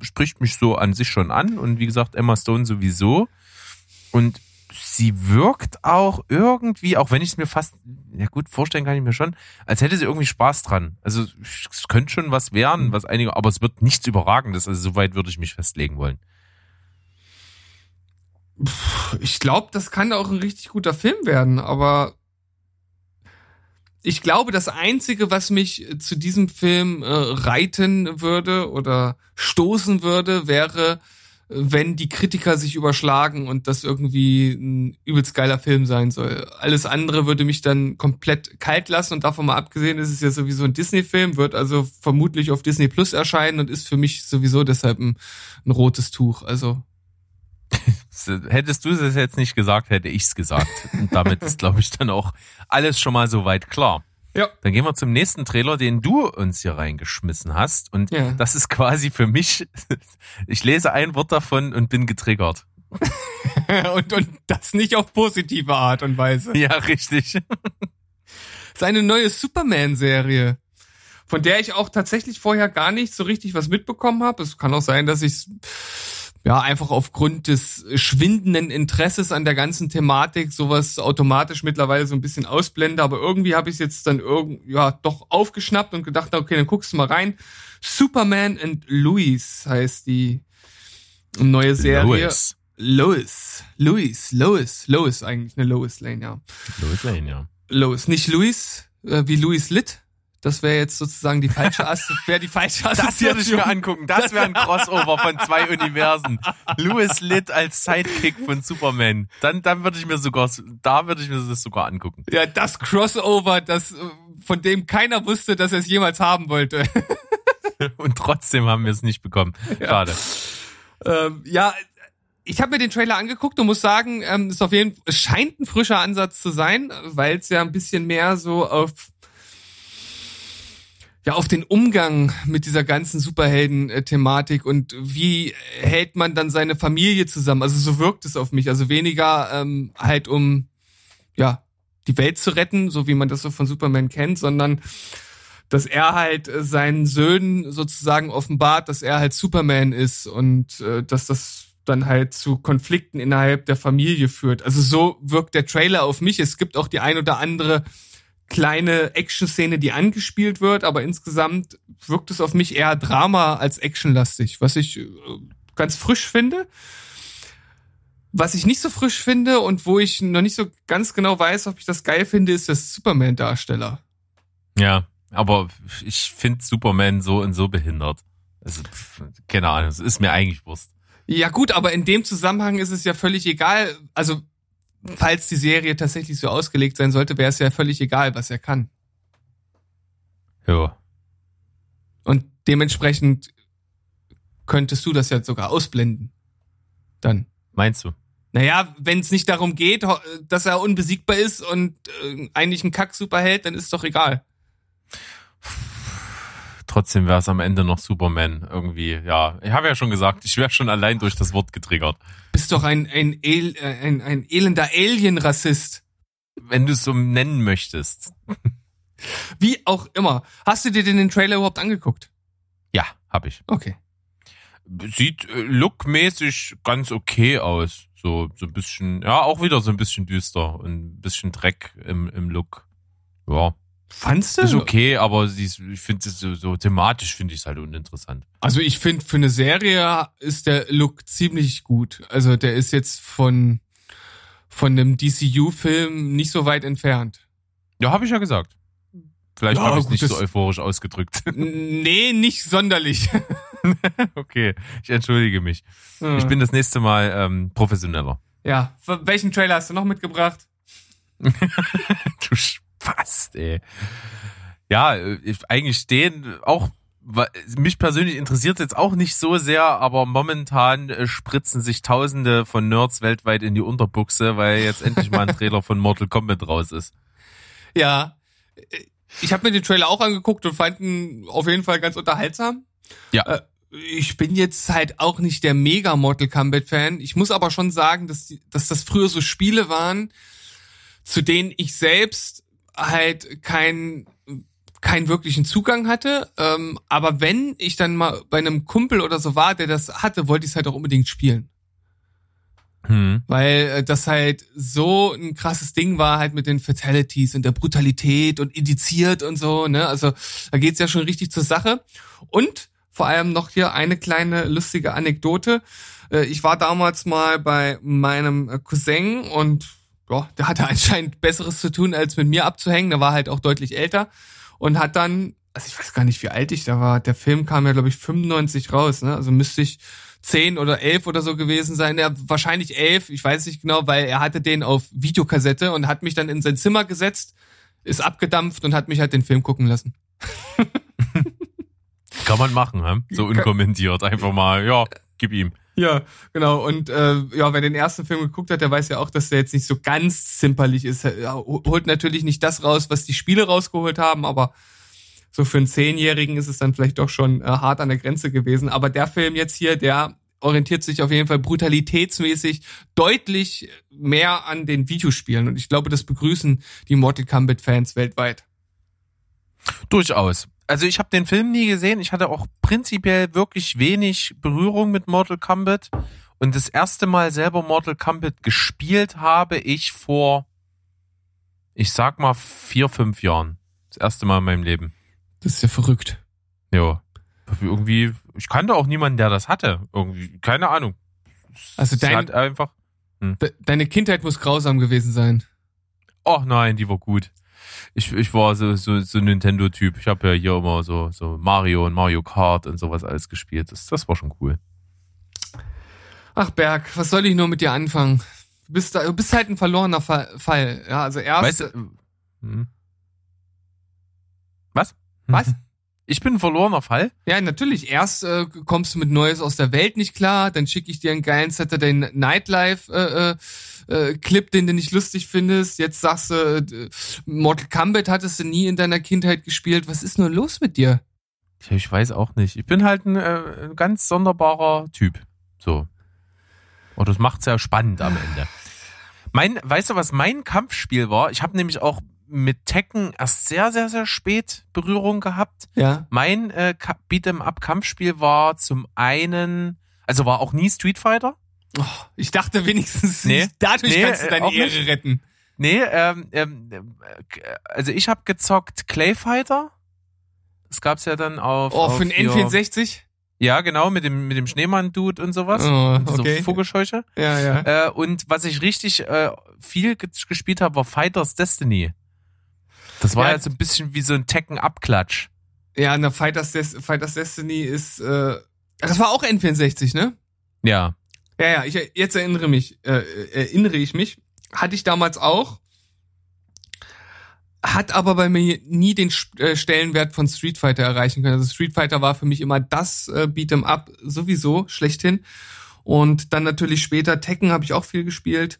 spricht mich so an sich schon an. Und wie gesagt, Emma Stone sowieso. Und sie wirkt auch irgendwie, auch wenn ich es mir fast, ja gut, vorstellen kann ich mir schon, als hätte sie irgendwie Spaß dran. Also es könnte schon was werden, was einige, aber es wird nichts Überragendes. Also soweit würde ich mich festlegen wollen. Ich glaube, das kann auch ein richtig guter Film werden, aber ich glaube, das Einzige, was mich zu diesem Film äh, reiten würde oder stoßen würde, wäre, wenn die Kritiker sich überschlagen und das irgendwie ein übelst geiler Film sein soll. Alles andere würde mich dann komplett kalt lassen und davon mal abgesehen ist es ja sowieso ein Disney-Film, wird also vermutlich auf Disney Plus erscheinen und ist für mich sowieso deshalb ein, ein rotes Tuch. Also Hättest du es jetzt nicht gesagt, hätte ich es gesagt. Und damit ist, glaube ich, dann auch alles schon mal soweit klar. Ja. Dann gehen wir zum nächsten Trailer, den du uns hier reingeschmissen hast. Und Ja. das ist quasi für mich, ich lese ein Wort davon und bin getriggert. und, und das nicht auf positive Art und Weise. Ja, richtig. Seine neue Superman-Serie, von der ich auch tatsächlich vorher gar nicht so richtig was mitbekommen habe. Es kann auch sein, dass ich ja einfach aufgrund des schwindenden Interesses an der ganzen Thematik sowas automatisch mittlerweile so ein bisschen ausblende. Aber irgendwie habe ich es jetzt dann irgend ja doch aufgeschnappt und gedacht, okay, dann guckst du mal rein. Superman and Louis heißt die neue Serie. Lois. Lois, Louis, Lois, Lois eigentlich, eine Lois Lane, ja. Lois Lane, ja. Lois, nicht Louis, äh, wie Louis Litt. Das wäre jetzt sozusagen die falsche, As wäre die falsche Das würde ich mir angucken. Das wäre ein Crossover von zwei Universen. Louis Litt als Sidekick von Superman. Dann, dann würde ich mir sogar, da würde ich mir das sogar angucken. Ja, das Crossover, das, von dem keiner wusste, dass er es jemals haben wollte. Und trotzdem haben wir es nicht bekommen. Schade. ähm, ja, ich habe mir den Trailer angeguckt und muss sagen, ähm, ist auf jeden es scheint ein frischer Ansatz zu sein, weil es ja ein bisschen mehr so auf ja auf den Umgang mit dieser ganzen Superhelden-Thematik und wie hält man dann seine Familie zusammen? Also so wirkt es auf mich. Also weniger ähm, halt um ja die Welt zu retten, so wie man das so von Superman kennt, sondern dass er halt äh, seinen Söhnen sozusagen offenbart, dass er halt Superman ist und äh, dass das dann halt zu Konflikten innerhalb der Familie führt. Also so wirkt der Trailer auf mich. Es gibt auch die ein oder andere kleine Action-Szene, die angespielt wird, aber insgesamt wirkt es auf mich eher Drama als actionlastig, was ich äh, ganz frisch finde. Was ich nicht so frisch finde und wo ich noch nicht so ganz genau weiß, ob ich das geil finde, ist der Superman-Darsteller. Ja, aber ich finde Superman so und so behindert. Also, keine Ahnung, es ist mir eigentlich Wurst. Ja gut, aber in dem Zusammenhang ist es ja völlig egal. Also falls die Serie tatsächlich so ausgelegt sein sollte, wäre es ja völlig egal, was er kann. Ja. Und dementsprechend könntest du das ja sogar ausblenden. Dann. Meinst du? Naja, wenn es nicht darum geht, dass er unbesiegbar ist und äh, eigentlich ein Kack-Superheld, dann ist doch egal. Trotzdem wäre es am Ende noch Superman irgendwie. Ja, ich habe ja schon gesagt, ich wäre schon allein durch das Wort getriggert. Bist doch ein, ein, El äh, ein, ein elender Alien-Rassist. Wenn du es so nennen möchtest. Wie auch immer. Hast du dir denn den Trailer überhaupt angeguckt? Ja, habe ich. Okay. Sieht äh, lookmäßig ganz okay aus. So, so ein bisschen, ja, auch wieder so ein bisschen düster und ein bisschen Dreck im, im Look. Ja, Fandst du? ist okay, aber sie ist, ich finde es so, so thematisch finde ich es halt uninteressant. Also ich finde, für eine Serie ist der Look ziemlich gut. Also der ist jetzt von, von einem DCU-Film nicht so weit entfernt. Ja, habe ich ja gesagt. Vielleicht Ja, habe ich es nicht so euphorisch ausgedrückt. Nee, nicht sonderlich. okay, ich entschuldige mich. Ich bin das nächste Mal ähm, professioneller. Ja, welchen Trailer hast du noch mitgebracht? Du Spast, ey. Ja, äh, ich, eigentlich den auch, mich persönlich interessiert jetzt auch nicht so sehr, aber momentan äh, spritzen sich Tausende von Nerds weltweit in die Unterbuchse, weil jetzt endlich mal ein Trailer von Mortal Kombat raus ist. Ja, ich habe mir den Trailer auch angeguckt und fand ihn auf jeden Fall ganz unterhaltsam. Ja. Äh, Ich bin jetzt halt auch nicht der mega Mortal Kombat Fan. Ich muss aber schon sagen, dass, die, dass das früher so Spiele waren, zu denen ich selbst halt keinen keinen wirklichen Zugang hatte. Ähm, aber wenn ich dann mal bei einem Kumpel oder so war, der das hatte, wollte ich es halt auch unbedingt spielen. Hm. Weil äh, das halt so ein krasses Ding war, halt mit den Fatalities und der Brutalität und indiziert und so, ne? Also da geht's ja schon richtig zur Sache. Und vor allem noch hier eine kleine lustige Anekdote. Äh, Ich war damals mal bei meinem äh, Cousin und ja, der hatte anscheinend Besseres zu tun, als mit mir abzuhängen. Der war halt auch deutlich älter und hat dann, also ich weiß gar nicht, wie alt ich da war. Der Film kam ja, glaube ich, 95 raus, ne? Also müsste ich zehn oder elf oder so gewesen sein. Ja, wahrscheinlich elf, ich weiß nicht genau, weil er hatte den auf Videokassette und hat mich dann in sein Zimmer gesetzt, ist abgedampft und hat mich halt den Film gucken lassen. Kann man machen, hm? so unkommentiert. Einfach mal, ja, gib ihm. Ja, genau. Und äh, ja, wer den ersten Film geguckt hat, der weiß ja auch, dass der jetzt nicht so ganz zimperlich ist. Er holt natürlich nicht das raus, was die Spiele rausgeholt haben, aber so für einen Zehnjährigen ist es dann vielleicht doch schon äh, hart an der Grenze gewesen. Aber der Film jetzt hier, der orientiert sich auf jeden Fall brutalitätsmäßig deutlich mehr an den Videospielen. Und ich glaube, das begrüßen die Mortal Kombat-Fans weltweit. Durchaus. Also ich habe den Film nie gesehen. Ich hatte auch prinzipiell wirklich wenig Berührung mit Mortal Kombat. Und das erste Mal selber Mortal Kombat gespielt habe ich vor, ich sag mal, vier, fünf Jahren. Das erste Mal in meinem Leben. Das ist ja verrückt. Ja. Irgendwie, ich kannte auch niemanden, der das hatte. Irgendwie, keine Ahnung. Also dein- hat einfach. De deine Kindheit muss grausam gewesen sein. Oh nein, die war gut. Ich, ich war so, so, so Nintendo-Typ. Ich habe ja hier immer so, so Mario und Mario Kart und sowas alles gespielt. Das, das war schon cool. Ach Berg, was soll ich nur mit dir anfangen? Du bist, da, du bist halt ein verlorener Fall. Ja, also erst. Weißt du, hm. Was? Was? Ich bin ein verlorener Fall? Ja, natürlich. Erst äh, kommst du mit Neues aus der Welt nicht klar, dann schicke ich dir einen geilen Saturday Nightlife äh, äh, Clip, den du nicht lustig findest. Jetzt sagst du, äh, Mortal Kombat hattest du nie in deiner Kindheit gespielt. Was ist nur los mit dir? Ich, weiß auch nicht. Ich bin halt ein, äh, ein ganz sonderbarer Typ. So. Und das macht's ja spannend am Ende. Mein, weißt du, was mein Kampfspiel war? Ich habe nämlich auch mit Tekken erst sehr, sehr, sehr spät Berührung gehabt. Ja. Mein äh, Ka- Beat'em-up-Kampfspiel war zum einen, also war auch nie Street Fighter. Oh, ich dachte wenigstens, Nee. dadurch Nee, kannst du äh, deine auch Ehre nicht. retten. Nee, ähm, ähm, äh, also ich habe gezockt Clay Fighter. Das gab's ja dann auf. Oh, auf für den hier- N64? Ja, genau, mit dem, mit dem Schneemann-Dude und sowas. Oh, So okay. Vogelscheuche. Ja, ja. Äh, und was ich richtig äh, viel ge gespielt habe, war Fighters Destiny. Das war Ja. so ein bisschen wie so ein Tekken-Abklatsch. Ja, na, Fighters, Des Fighters Destiny ist, äh, das war auch N64, ne? Ja. Ja, ja, ich, jetzt erinnere mich, äh, erinnere ich mich. Hatte ich damals auch. Hat aber bei mir nie den äh, Stellenwert von Street Fighter erreichen können. Also Street Fighter war für mich immer das äh, Beat'em Up sowieso schlechthin. Und dann natürlich später Tekken habe ich auch viel gespielt.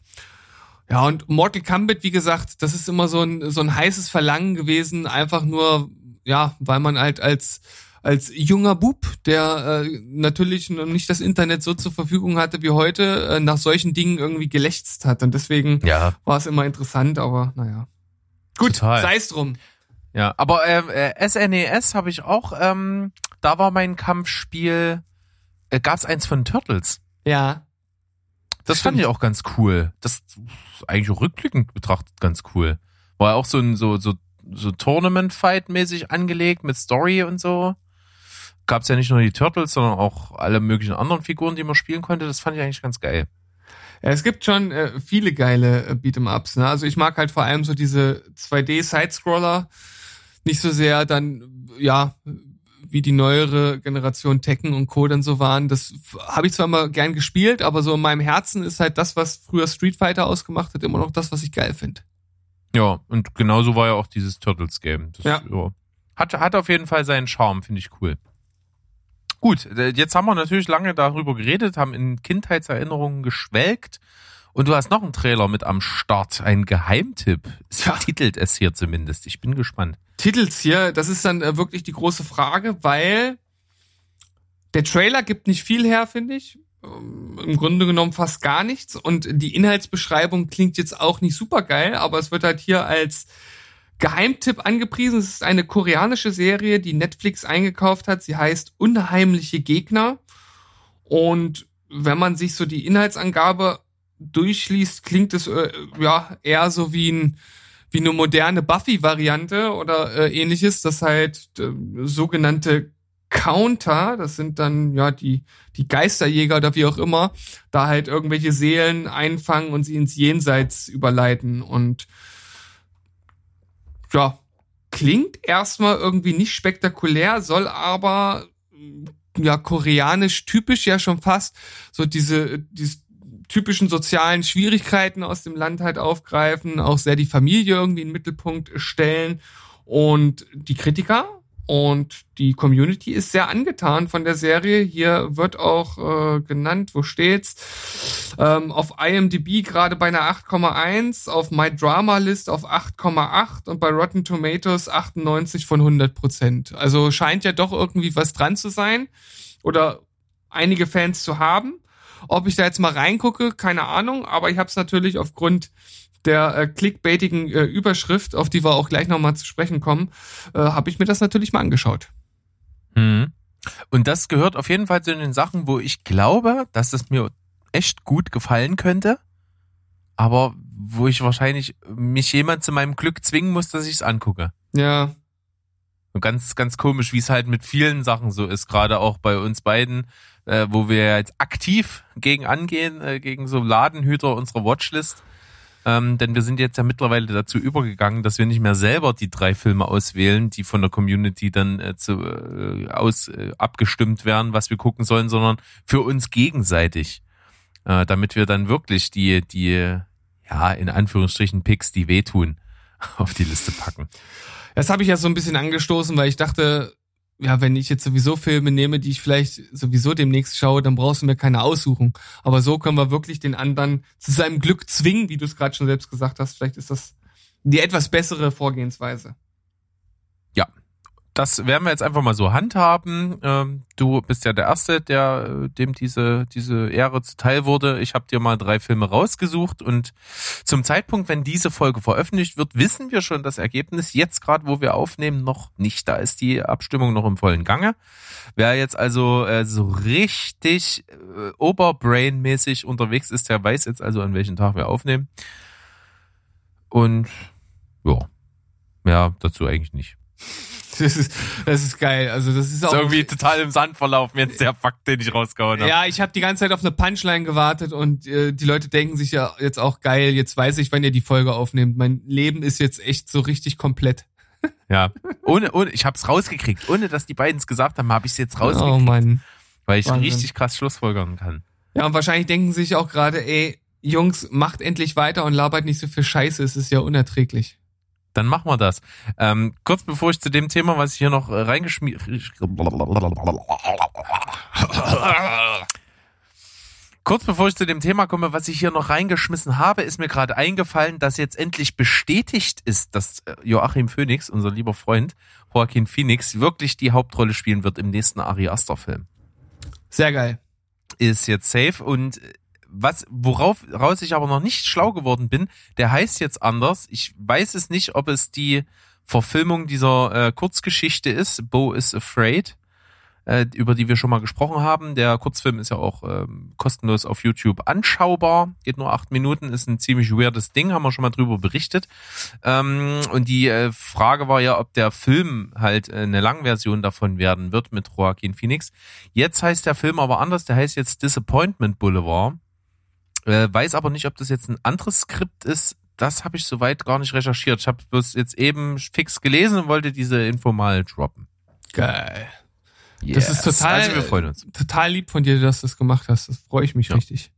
Ja, und Mortal Kombat, wie gesagt, das ist immer so ein, so ein heißes Verlangen gewesen, einfach nur, ja, weil man halt als, als junger Bub, der äh, natürlich noch nicht das Internet so zur Verfügung hatte wie heute, äh, nach solchen Dingen irgendwie gelächzt hat. Und deswegen Ja. war es immer interessant, aber naja. Gut, sei es drum. Ja, aber äh, äh, SNES habe ich auch, ähm, da war mein Kampfspiel, äh, gab's eins von Turtles. Ja. Das fand Stimmt. ich auch ganz cool. Das ist eigentlich auch rückblickend betrachtet ganz cool. War auch so ein so so so Tournament-Fight-mäßig angelegt mit Story und so. Gab's ja nicht nur die Turtles, sondern auch alle möglichen anderen Figuren, die man spielen konnte. Das fand ich eigentlich ganz geil. Ja, es gibt schon äh, viele geile äh, Beat'em-Ups. Ne? Also ich mag halt vor allem so diese 2D-Sidescroller. Nicht so sehr dann, ja, wie die neuere Generation Tekken und Co. dann so waren. Das habe ich zwar immer gern gespielt, aber so in meinem Herzen ist halt das, was früher Street Fighter ausgemacht hat, immer noch das, was ich geil finde. Ja, und genauso war ja auch dieses Turtles-Game. Das, Ja. Hat, hat auf jeden Fall seinen Charme, finde ich cool. Gut, äh, jetzt haben wir natürlich lange darüber geredet, haben in Kindheitserinnerungen geschwelgt. Und du hast noch einen Trailer mit am Start, ein Geheimtipp. Es Ja. titelt es hier zumindest. Ich bin gespannt. Titels hier, das ist dann äh, wirklich die große Frage, weil der Trailer gibt nicht viel her, finde ich. Ähm, Im Grunde genommen fast gar nichts. Und die Inhaltsbeschreibung klingt jetzt auch nicht super geil, aber es wird halt hier als Geheimtipp angepriesen. Es ist eine koreanische Serie, die Netflix eingekauft hat. Sie heißt Unheimliche Gegner. Und wenn man sich so die Inhaltsangabe durchliest, klingt es äh, ja eher so wie ein wie eine moderne Buffy-Variante oder äh, ähnliches, das halt äh, sogenannte Counter, das sind dann ja die die Geisterjäger oder wie auch immer, da halt irgendwelche Seelen einfangen und sie ins Jenseits überleiten und ja, klingt erstmal irgendwie nicht spektakulär, soll aber ja koreanisch typisch ja schon fast so diese diese typischen sozialen Schwierigkeiten aus dem Land halt aufgreifen, auch sehr die Familie irgendwie in den Mittelpunkt stellen. Und die Kritiker und die Community ist sehr angetan von der Serie. Hier wird auch äh, genannt, wo steht's? Ähm, auf IMDb gerade bei einer 8,1, auf My Drama List auf 8,8 und bei Rotten Tomatoes 98 von 100 Prozent. Also scheint ja doch irgendwie was dran zu sein oder einige Fans zu haben. Ob ich da jetzt mal reingucke, keine Ahnung, aber ich habe es natürlich aufgrund der äh, clickbaitigen äh, Überschrift, auf die wir auch gleich nochmal zu sprechen kommen, äh, habe ich mir das natürlich mal angeschaut. Mhm. Und das gehört auf jeden Fall zu den Sachen, wo ich glaube, dass es mir echt gut gefallen könnte, aber wo ich wahrscheinlich mich jemand zu meinem Glück zwingen muss, dass ich es angucke. Ja, Und ganz, ganz komisch, wie es halt mit vielen Sachen so ist, gerade auch bei uns beiden, äh, wo wir jetzt aktiv gegen angehen, äh, gegen so Ladenhüter unserer Watchlist. Ähm, denn wir sind jetzt ja mittlerweile dazu übergegangen, dass wir nicht mehr selber die drei Filme auswählen, die von der Community dann äh, zu, äh, aus äh, abgestimmt werden, was wir gucken sollen, sondern für uns gegenseitig. Äh, damit wir dann wirklich die, die, ja, in Anführungsstrichen Picks, die wehtun, auf die Liste packen. Das habe ich ja so ein bisschen angestoßen, weil ich dachte, ja, wenn ich jetzt sowieso Filme nehme, die ich vielleicht sowieso demnächst schaue, dann brauchst du mir keine aussuchen. Aber so können wir wirklich den anderen zu seinem Glück zwingen, wie du es gerade schon selbst gesagt hast. Vielleicht ist das die etwas bessere Vorgehensweise. Ja, das werden wir jetzt einfach mal so handhaben. Ähm, du bist ja der Erste, der äh, dem diese diese Ehre zuteil wurde. Ich habe dir mal drei Filme rausgesucht und zum Zeitpunkt, wenn diese Folge veröffentlicht wird, wissen wir schon das Ergebnis. Jetzt gerade, wo wir aufnehmen, noch nicht. Da ist die Abstimmung noch im vollen Gange. Wer jetzt also äh, so richtig äh, Oberbrain-mäßig unterwegs ist, der weiß jetzt also, an welchem Tag wir aufnehmen. Und ja, mehr dazu eigentlich nicht. Das ist, das ist geil. Also das ist auch Ist irgendwie total im Sand verlaufen, jetzt der Fakt, den ich rausgehauen habe. Ja, ich habe die ganze Zeit auf eine Punchline gewartet und äh, die Leute denken sich ja jetzt auch geil, jetzt weiß ich, wann ihr die Folge aufnehmt. Mein Leben ist jetzt echt so richtig komplett. Ja. Ohne, ohne, ich hab's rausgekriegt. Ohne dass die beiden es gesagt haben, habe ich es jetzt rausgekriegt. Oh Mann. weil ich Wahnsinn. richtig krass Schlussfolgern kann. Ja, und wahrscheinlich denken sich auch gerade, ey, Jungs, macht endlich weiter und labert nicht so viel Scheiße, es ist ja unerträglich. Dann machen wir das. Ähm, kurz bevor ich zu dem Thema, was ich hier noch äh, reingeschmiert. Kurz bevor ich zu dem Thema komme, was ich hier noch reingeschmissen habe, ist mir gerade eingefallen, dass jetzt endlich bestätigt ist, dass äh, Joachim Phoenix, unser lieber Freund Joaquin Phoenix, wirklich die Hauptrolle spielen wird im nächsten Ari Aster Film. Sehr geil. Ist jetzt safe und was, worauf raus ich aber noch nicht schlau geworden bin, der heißt jetzt anders. Ich weiß es nicht, ob es die Verfilmung dieser äh, Kurzgeschichte ist, Bo is Afraid, äh, über die wir schon mal gesprochen haben. Der Kurzfilm ist ja auch ähm, kostenlos auf YouTube anschaubar, geht nur acht Minuten, ist ein ziemlich weirdes Ding, haben wir schon mal drüber berichtet. Ähm, und die äh, Frage war ja, ob der Film halt äh, eine Langversion davon werden wird mit Joaquin Phoenix. Jetzt heißt der Film aber anders, der heißt jetzt Disappointment Boulevard. Äh, weiß aber nicht, ob das jetzt ein anderes Skript ist. Das habe ich soweit gar nicht recherchiert. Ich habe bloß jetzt eben fix gelesen und wollte diese Info mal droppen. Geil. Das ist total, Also wir freuen uns. total lieb von dir, dass du das gemacht hast. Das freue ich mich Ja. richtig.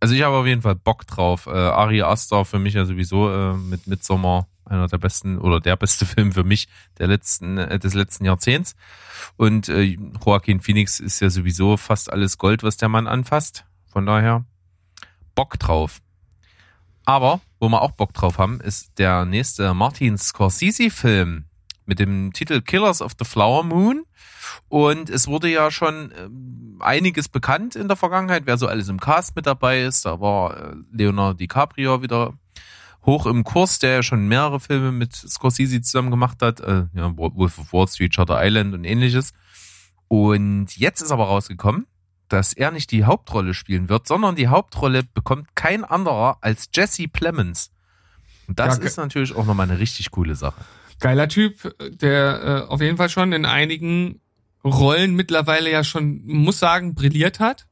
Also ich habe auf jeden Fall Bock drauf. Äh, Ari Aster für mich ja sowieso äh, mit Midsommar einer der besten oder der beste Film für mich der letzten äh, des letzten Jahrzehnts. Und äh, Joaquin Phoenix ist ja sowieso fast alles Gold, was der Mann anfasst. Von daher Bock drauf. Aber wo wir auch Bock drauf haben, ist der nächste Martin Scorsese-Film mit dem Titel Killers of the Flower Moon. Und es wurde ja schon ähm, einiges bekannt in der Vergangenheit, wer so alles im Cast mit dabei ist. Da war äh, Leonardo DiCaprio wieder hoch im Kurs, der ja schon mehrere Filme mit Scorsese zusammen gemacht hat. Äh, ja, Wolf of Wall Street, Shutter Island und ähnliches. Und jetzt ist aber rausgekommen, dass er nicht die Hauptrolle spielen wird, sondern die Hauptrolle bekommt kein anderer als Jesse Plemons. Und das Ja, ist natürlich auch nochmal eine richtig coole Sache. Geiler Typ, der äh, auf jeden Fall schon in einigen Rollen mittlerweile ja schon, muss sagen, brilliert hat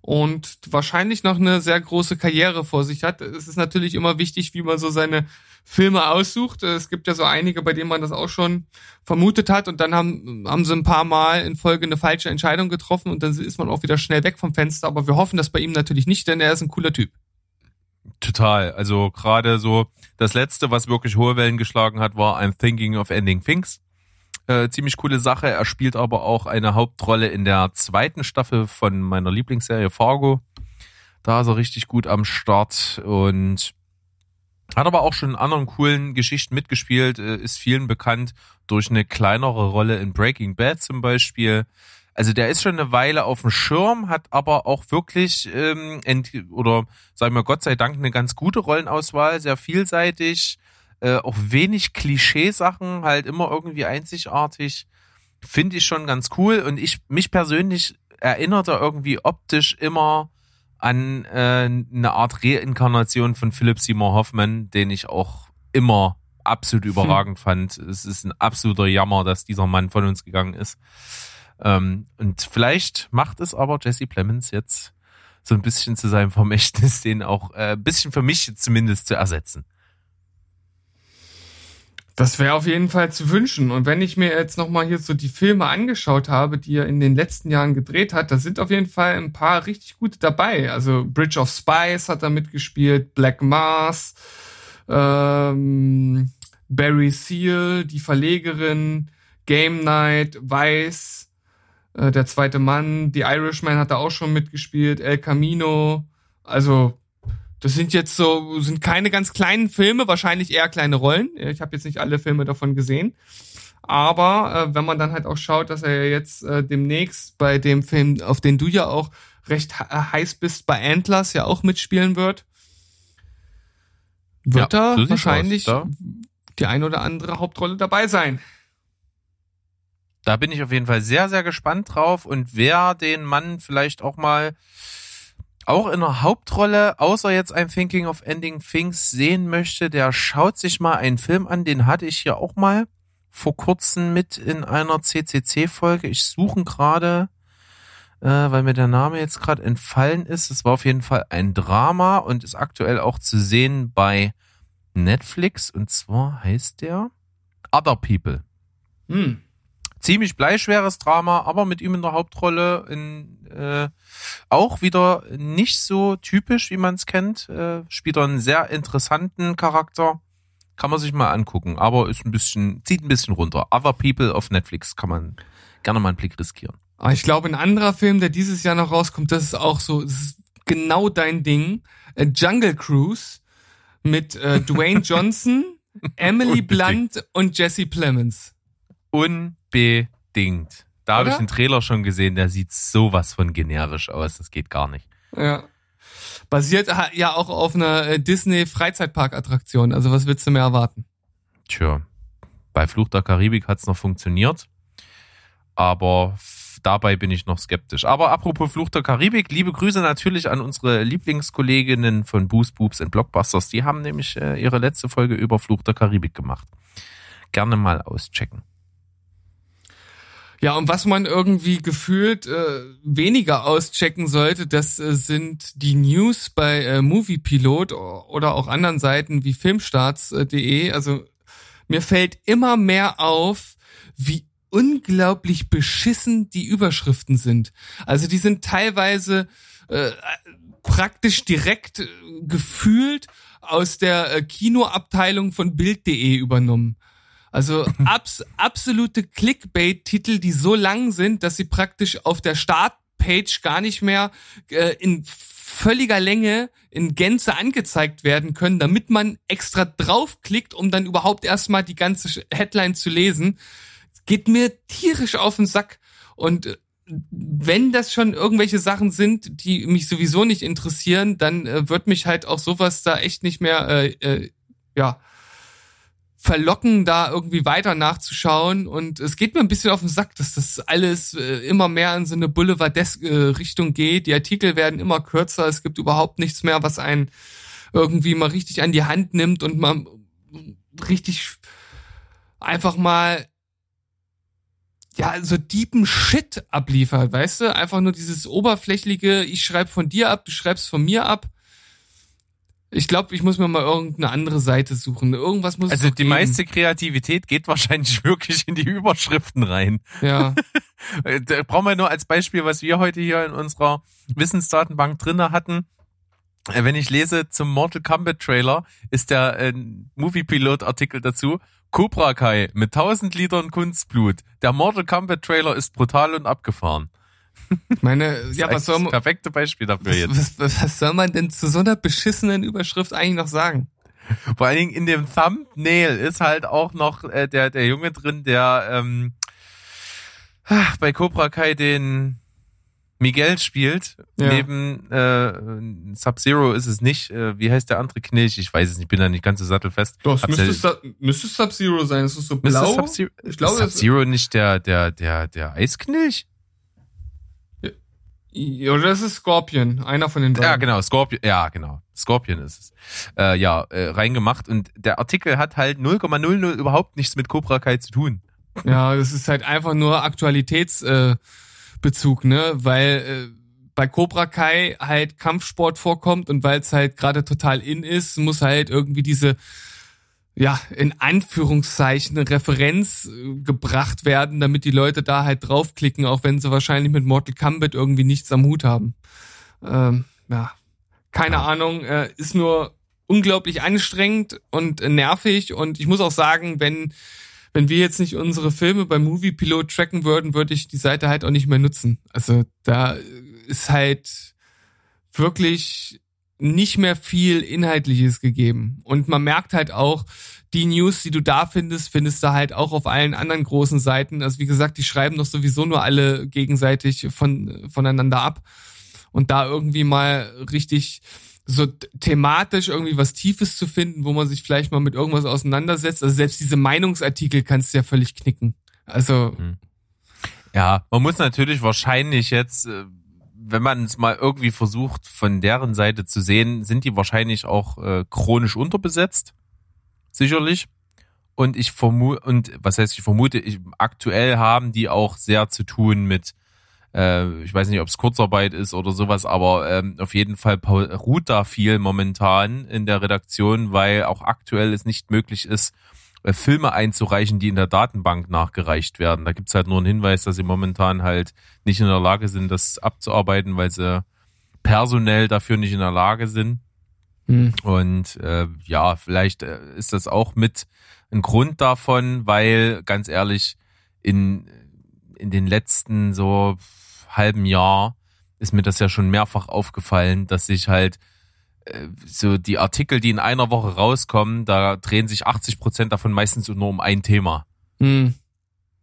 und wahrscheinlich noch eine sehr große Karriere vor sich hat. Es ist natürlich immer wichtig, wie man so seine Filme aussucht. Es gibt ja so einige, bei denen man das auch schon vermutet hat und dann haben, haben sie ein paar Mal in Folge eine falsche Entscheidung getroffen und dann ist man auch wieder schnell weg vom Fenster. Aber wir hoffen das bei ihm natürlich nicht, denn er ist ein cooler Typ. Total. Also gerade so das letzte, was wirklich hohe Wellen geschlagen hat, war I'm Thinking of Ending Things. Äh, ziemlich coole Sache. Er spielt aber auch eine Hauptrolle in der zweiten Staffel von meiner Lieblingsserie Fargo. Da ist er richtig gut am Start und hat aber auch schon in anderen coolen Geschichten mitgespielt, äh, ist vielen bekannt durch eine kleinere Rolle in Breaking Bad zum Beispiel. Also der ist schon eine Weile auf dem Schirm, hat aber auch wirklich ähm, oder sagen wir Gott sei Dank eine ganz gute Rollenauswahl, sehr vielseitig, äh, auch wenig Klischeesachen, halt immer irgendwie einzigartig. Finde ich schon ganz cool und ich mich persönlich erinnert er irgendwie optisch immer an äh, eine Art Reinkarnation von Philip Seymour Hoffman, den ich auch immer absolut überragend fand. Es ist ein absoluter Jammer, dass dieser Mann von uns gegangen ist. Ähm, und vielleicht macht es aber Jesse Plemons jetzt so ein bisschen zu seinem Vermächtnis, den auch äh, ein bisschen für mich zumindest zu ersetzen. Das wäre auf jeden Fall zu wünschen. Und wenn ich mir jetzt nochmal hier so die Filme angeschaut habe, die er in den letzten Jahren gedreht hat, da sind auf jeden Fall ein paar richtig gute dabei. Also Bridge of Spies hat er mitgespielt, Black Mars, ähm, Barry Seal, die Verlegerin, Game Night, Vice, äh, der zweite Mann, The Irishman hat er auch schon mitgespielt, El Camino. Also das sind jetzt so, sind keine ganz kleinen Filme, wahrscheinlich eher kleine Rollen. Ich habe jetzt nicht alle Filme davon gesehen. Aber äh, wenn man dann halt auch schaut, dass er jetzt äh, demnächst bei dem Film, auf den du ja auch recht heiß bist, bei Antlers ja auch mitspielen wird, wird Ja, da wahrscheinlich aus, die ein oder andere Hauptrolle dabei sein. Da bin ich auf jeden Fall sehr, sehr gespannt drauf. Und wer den Mann vielleicht auch mal auch in einer Hauptrolle, außer jetzt ein Thinking of Ending Things sehen möchte, der schaut sich mal einen Film an, den hatte ich hier auch mal vor kurzem mit in einer CCC-Folge. Ich suche gerade, äh, weil mir der Name jetzt gerade entfallen ist. Es war auf jeden Fall ein Drama und ist aktuell auch zu sehen bei Netflix. Und zwar heißt der Other People Hm. Ziemlich bleischweres Drama, aber mit ihm in der Hauptrolle in, äh, auch wieder nicht so typisch, wie man es kennt. Äh, spielt er einen sehr interessanten Charakter. Kann man sich mal angucken, aber ist ein bisschen, zieht ein bisschen runter. Other People auf Netflix kann man gerne mal einen Blick riskieren. Aber ich glaube, ein anderer Film, der dieses Jahr noch rauskommt, das ist auch so, das ist genau dein Ding. Äh, Jungle Cruise mit äh, Dwayne Johnson, Emily. Blunt und Jesse Plemons. Unbedingt. Da habe ich den Trailer schon gesehen, der sieht sowas von generisch aus, das geht gar nicht. Ja. Basiert ja auch auf einer äh, Disney Freizeitpark-Attraktion. Also was willst du mehr erwarten? Tja, bei Fluch der Karibik hat's noch funktioniert, aber dabei bin ich noch skeptisch. Aber apropos Fluch der Karibik, liebe Grüße natürlich an unsere Lieblingskolleginnen von Boost Boobs and Blockbusters. Die haben nämlich äh, ihre letzte Folge über Fluch der Karibik gemacht. Gerne mal auschecken. Ja, und was man irgendwie gefühlt äh, weniger auschecken sollte, das äh, sind die News bei äh, Moviepilot oder auch anderen Seiten wie filmstarts.de. Also mir fällt immer mehr auf, wie unglaublich beschissen die Überschriften sind. Also die sind teilweise äh, praktisch direkt äh, gefühlt aus der äh, Kinoabteilung von Bild.de übernommen. Also abs absolute Clickbait-Titel, die so lang sind, dass sie praktisch auf der Startpage gar nicht mehr äh, in völliger Länge in Gänze angezeigt werden können, damit man extra draufklickt, um dann überhaupt erstmal die ganze Headline zu lesen. Geht mir tierisch auf den Sack. Und äh, wenn das schon irgendwelche Sachen sind, die mich sowieso nicht interessieren, dann äh, wird mich halt auch sowas da echt nicht mehr, äh, äh, ja, verlocken, da irgendwie weiter nachzuschauen. Und es geht mir ein bisschen auf den Sack, dass das alles äh, immer mehr in so eine Boulevardesk-Richtung geht. Die Artikel werden immer kürzer. Es gibt überhaupt nichts mehr, was einen irgendwie mal richtig an die Hand nimmt und man richtig einfach mal ja, so deepen Shit abliefert, weißt du? Einfach nur dieses oberflächliche, ich schreibe von dir ab, du schreibst von mir ab. Ich glaube, ich muss mir mal irgendeine andere Seite suchen. Irgendwas muss Also die geben. meiste Kreativität geht wahrscheinlich wirklich in die Überschriften rein. Ja. Äh, Da brauchen wir nur als Beispiel, was wir heute hier in unserer Wissensdatenbank drinne hatten. Äh, Wenn ich lese zum Mortal Kombat Trailer, ist der äh, Movie-Pilot-Artikel dazu. Cobra Kai mit 1000 Litern Kunstblut. Der Mortal Kombat Trailer ist brutal und abgefahren. Ich meine, ja, Das was ist soll das man, perfekte Beispiel dafür jetzt. was, was, was soll man denn zu so einer beschissenen Überschrift eigentlich noch sagen? Vor allen Dingen in dem Thumbnail ist halt auch noch äh, der, der Junge drin, der ähm, ah, bei Cobra Kai den Miguel spielt. Ja. Neben äh, Sub-Zero ist es nicht. Äh, wie heißt der andere Knilch? Ich weiß es nicht, bin da nicht ganz so sattelfest. Doch, es müsste, ja- Sub- müsste Sub-Zero sein. Es ist so blau. Sub-Zero Ich glaube, ist das- Sub-Zero nicht der, der, der, der Eisknilch? Ja, Oder das ist Scorpion, einer von den beiden. Ja, genau, Scorpion, ja, genau. Scorpion ist es. Äh, ja, äh, reingemacht und der Artikel hat halt 0,00 überhaupt nichts mit Cobra Kai zu tun. Ja, das ist halt einfach nur Aktualitätsbezug, äh, ne? Weil äh, bei Cobra Kai halt Kampfsport vorkommt und weil es halt gerade total in ist, muss halt irgendwie diese ja, in Anführungszeichen eine Referenz äh, gebracht werden, damit die Leute da halt draufklicken, auch wenn sie wahrscheinlich mit Mortal Kombat irgendwie nichts am Hut haben. Ähm, ja, keine Ja. Ahnung, äh, ist nur unglaublich anstrengend und äh, nervig und ich muss auch sagen, wenn wenn wir jetzt nicht unsere Filme beim Movie Pilot tracken würden, würde ich die Seite halt auch nicht mehr nutzen. Also da ist halt wirklich nicht mehr viel Inhaltliches gegeben. Und man merkt halt auch, die News, die du da findest, findest du halt auch auf allen anderen großen Seiten. Also wie gesagt, die schreiben doch sowieso nur alle gegenseitig von, voneinander ab. Und da irgendwie mal richtig so thematisch irgendwie was Tiefes zu finden, wo man sich vielleicht mal mit irgendwas auseinandersetzt. Also selbst diese Meinungsartikel kannst du ja völlig knicken. Also, Ja, man muss natürlich wahrscheinlich jetzt, äh, wenn man es mal irgendwie versucht, von deren Seite zu sehen, sind die wahrscheinlich auch äh, chronisch unterbesetzt. Sicherlich. Und ich vermute, und was heißt ich vermute, ich, aktuell haben die auch sehr zu tun mit, äh, ich weiß nicht, ob es Kurzarbeit ist oder sowas, aber ähm, auf jeden Fall ruht da viel momentan in der Redaktion, weil auch aktuell es nicht möglich ist, Filme einzureichen, die in der Datenbank nachgereicht werden. Da gibt's halt nur einen Hinweis, dass sie momentan halt nicht in der Lage sind, das abzuarbeiten, weil sie personell dafür nicht in der Lage sind. hm. Und äh, ja, vielleicht äh, ist das auch mit ein Grund davon, weil ganz ehrlich, in, in den letzten so halben Jahr ist mir das ja schon mehrfach aufgefallen, dass sich halt äh, so die Artikel, die in einer Woche rauskommen, da drehen sich 80 Prozent davon meistens nur um ein Thema. Hm.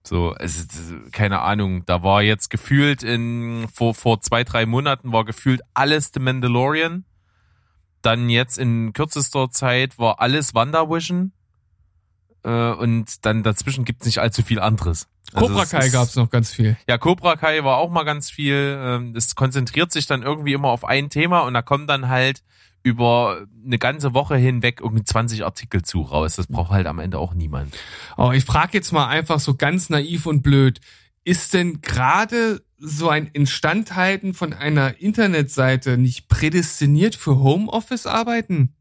So, es ist, keine Ahnung, da war jetzt gefühlt in, vor, vor zwei, drei Monaten war gefühlt alles The Mandalorian. Dann jetzt in kürzester Zeit war alles WandaVision. Äh, und dann dazwischen gibt's nicht allzu viel anderes. Also Cobra es Kai ist- gab's noch ganz viel. Ja, Cobra Kai war auch mal ganz viel. Ähm, Es konzentriert sich dann irgendwie immer auf ein Thema und da kommen dann halt über eine ganze Woche hinweg irgendwie 20 Artikel zu raus. Das braucht halt am Ende auch niemand. Aber ich frage jetzt mal einfach so ganz naiv und blöd. Ist denn gerade so ein Instandhalten von einer Internetseite nicht prädestiniert für Homeoffice-Arbeiten?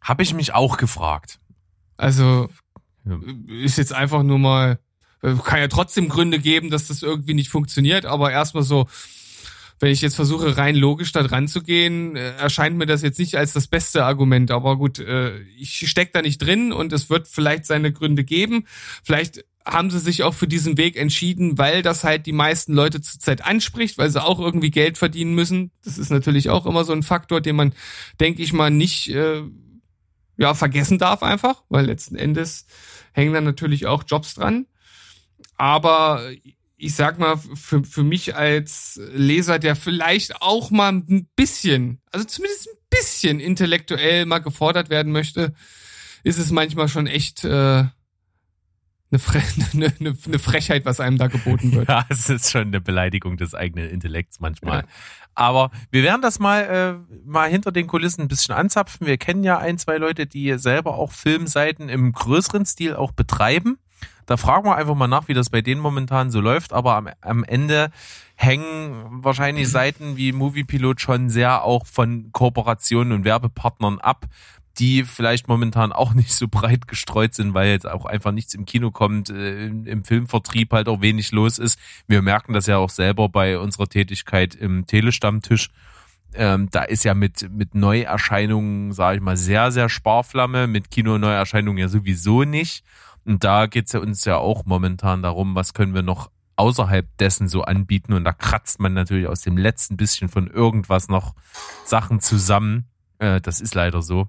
Habe ich mich auch gefragt. Also ist jetzt einfach nur mal, äh, kann ja trotzdem Gründe geben, dass das irgendwie nicht funktioniert, aber erstmal so, wenn ich jetzt versuche, rein logisch da dran zu gehen, äh, erscheint mir das jetzt nicht als das beste Argument. Aber gut, äh, ich steck da nicht drin und es wird vielleicht seine Gründe geben. Vielleicht haben sie sich auch für diesen Weg entschieden, weil das halt die meisten Leute zurzeit anspricht, weil sie auch irgendwie Geld verdienen müssen. Das ist natürlich auch immer so ein Faktor, den man, denke ich mal, nicht äh, ja, vergessen darf einfach, weil letzten Endes hängen dann natürlich auch Jobs dran. Aber ich sag mal, für, für mich als Leser, der vielleicht auch mal ein bisschen, also zumindest ein bisschen intellektuell mal gefordert werden möchte, ist es manchmal schon echt äh, eine, Fre eine, eine, eine Frechheit, was einem da geboten wird. Ja, es ist schon eine Beleidigung des eigenen Intellekts manchmal. Ja. Aber wir werden das mal, äh, mal hinter den Kulissen ein bisschen anzapfen. Wir kennen ja ein, zwei Leute, die selber auch Filmseiten im größeren Stil auch betreiben. Da fragen wir einfach mal nach, wie das bei denen momentan so läuft. Aber am, am Ende hängen wahrscheinlich Seiten wie Moviepilot schon sehr auch von Kooperationen und Werbepartnern ab, die vielleicht momentan auch nicht so breit gestreut sind, weil jetzt auch einfach nichts im Kino kommt, äh, im Filmvertrieb halt auch wenig los ist. Wir merken das ja auch selber bei unserer Tätigkeit im Telestammtisch. Ähm, da ist ja mit, mit Neuerscheinungen, sage ich mal, sehr, sehr Sparflamme, mit Kino-Neuerscheinungen ja sowieso nicht. Und da geht's ja uns ja auch momentan darum, was können wir noch außerhalb dessen so anbieten. Und da kratzt man natürlich aus dem letzten bisschen von irgendwas noch Sachen zusammen. Äh, das ist leider so.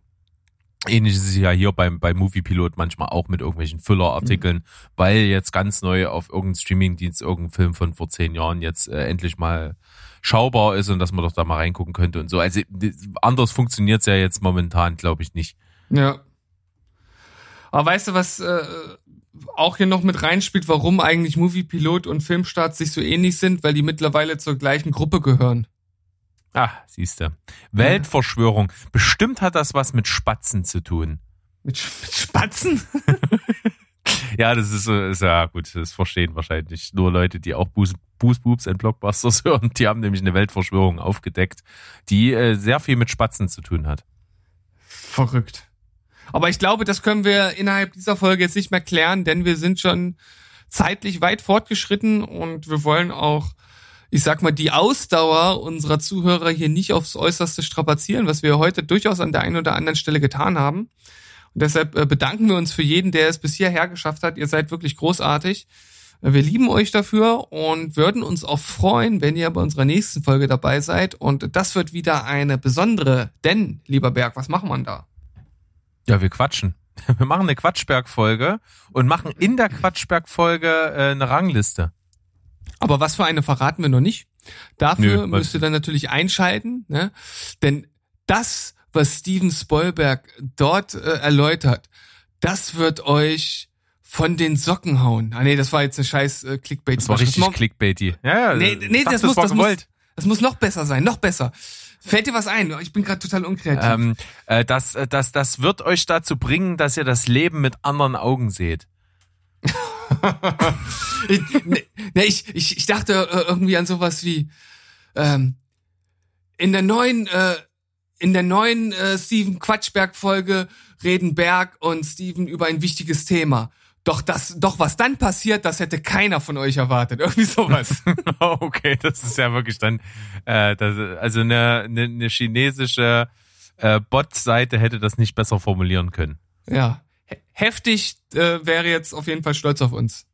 Ähnlich ist es ja hier beim, bei Moviepilot manchmal auch mit irgendwelchen Füllerartikeln, weil jetzt ganz neu auf irgendeinem Streamingdienst irgendein Film von vor zehn Jahren jetzt äh, endlich mal schaubar ist und dass man doch da mal reingucken könnte und so. Also anders funktioniert's ja jetzt momentan, glaube ich, nicht. Ja. Aber weißt du, was äh, auch hier noch mit reinspielt, warum eigentlich Moviepilot und Filmstart sich so ähnlich sind? Weil die mittlerweile zur gleichen Gruppe gehören. Ah, siehst du. Weltverschwörung. Bestimmt hat das was mit Spatzen zu tun. Mit, Sch- mit Spatzen? Ja, das ist, so- ist ja gut, das verstehen wahrscheinlich nur Leute, die auch Boost, Boost Boobs and Blockbusters hören. Die haben nämlich eine Weltverschwörung aufgedeckt, die äh, sehr viel mit Spatzen zu tun hat. Verrückt. Aber ich glaube, das können wir innerhalb dieser Folge jetzt nicht mehr klären, denn wir sind schon zeitlich weit fortgeschritten und wir wollen auch, ich sag mal, die Ausdauer unserer Zuhörer hier nicht aufs Äußerste strapazieren, was wir heute durchaus an der einen oder anderen Stelle getan haben. Und deshalb äh, bedanken wir uns für jeden, der es bis hierher geschafft hat. Ihr seid wirklich großartig. Wir lieben euch dafür und würden uns auch freuen, wenn ihr bei unserer nächsten Folge dabei seid. Und das wird wieder eine besondere, denn, lieber Berg, was machen wir da? Ja, wir quatschen. Wir machen eine Quatschberg-Folge und machen in der Quatschberg-Folge äh, eine Rangliste. Aber was für eine verraten wir noch nicht. Dafür Nö, müsst ihr dann natürlich einschalten, ne? denn das, was Steven Spielberg dort äh, erläutert, das wird euch von den Socken hauen. Ah nee, das war jetzt eine scheiß äh, clickbait Das war richtig clickbaity. Ja, ja, Nee, nee, dachte, das, muss, war das, muss, das muss noch besser sein, noch besser. Fällt dir was ein? Ich bin gerade total unkreativ. Ähm, äh, das, äh, das, das wird euch dazu bringen, dass ihr das Leben mit anderen Augen seht. ich, ne, ne, ich, ich, ich dachte äh, irgendwie an sowas wie ähm, in der neuen äh, in der neuen äh, Steven Quatschberg Folge reden Berg und Steven über ein wichtiges Thema. Doch das, doch was dann passiert, das hätte keiner von euch erwartet. Irgendwie sowas. okay, das ist ja wirklich dann, äh, das, also eine, eine, eine chinesische äh, Bot-Seite hätte das nicht besser formulieren können. ja. He- Heftig äh, wäre jetzt auf jeden Fall stolz auf uns.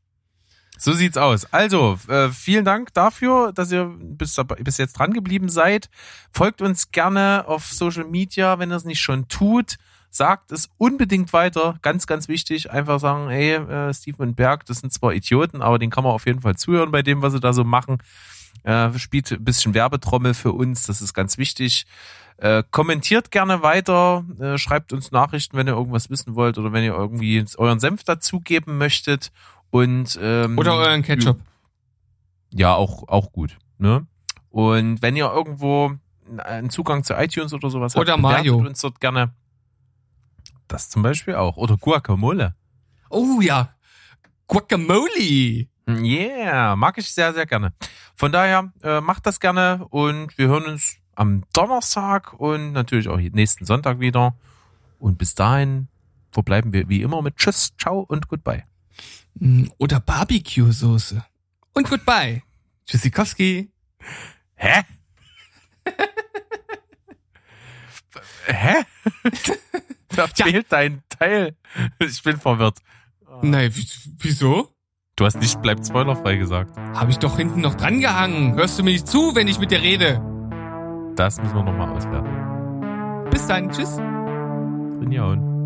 So sieht's aus. Also, äh, vielen Dank dafür, dass ihr bis, dabei- bis jetzt dran geblieben seid. Folgt uns gerne auf Social Media, wenn ihr es nicht schon tut. Sagt es unbedingt weiter. Ganz, ganz wichtig. Einfach sagen, hey, äh, Steven und Berg, das sind zwar Idioten, aber den kann man auf jeden Fall zuhören bei dem, was sie da so machen. Äh, spielt ein bisschen Werbetrommel für uns, das ist ganz wichtig. Äh, kommentiert gerne weiter, äh, schreibt uns Nachrichten, wenn ihr irgendwas wissen wollt oder wenn ihr irgendwie euren Senf dazugeben möchtet. Und ähm, Oder euren Ketchup. ja, auch, auch gut. Ne? Und wenn ihr irgendwo einen Zugang zu iTunes oder sowas Oder habt, bewertet uns dort gerne. Das zum Beispiel auch. Oder Guacamole. Oh ja. Guacamole. Yeah, mag ich sehr, sehr gerne. Von daher, äh, macht das gerne und wir hören uns am Donnerstag und natürlich auch nächsten Sonntag wieder. Und bis dahin verbleiben wir wie immer mit Tschüss, Ciao und Goodbye. Mm, Oder Barbecue-Soße. Und goodbye. Tschüssikowski. Hä? Hä? da Tja. fehlt dein Teil. Ich bin verwirrt. Nein, wieso? Du hast nicht bleibt spoilerfrei gesagt. Habe ich doch hinten noch dran gehangen. Hörst du mir nicht zu, wenn ich mit dir rede? Das müssen wir nochmal auswerten. Bis dann. Tschüss. Rinjauen.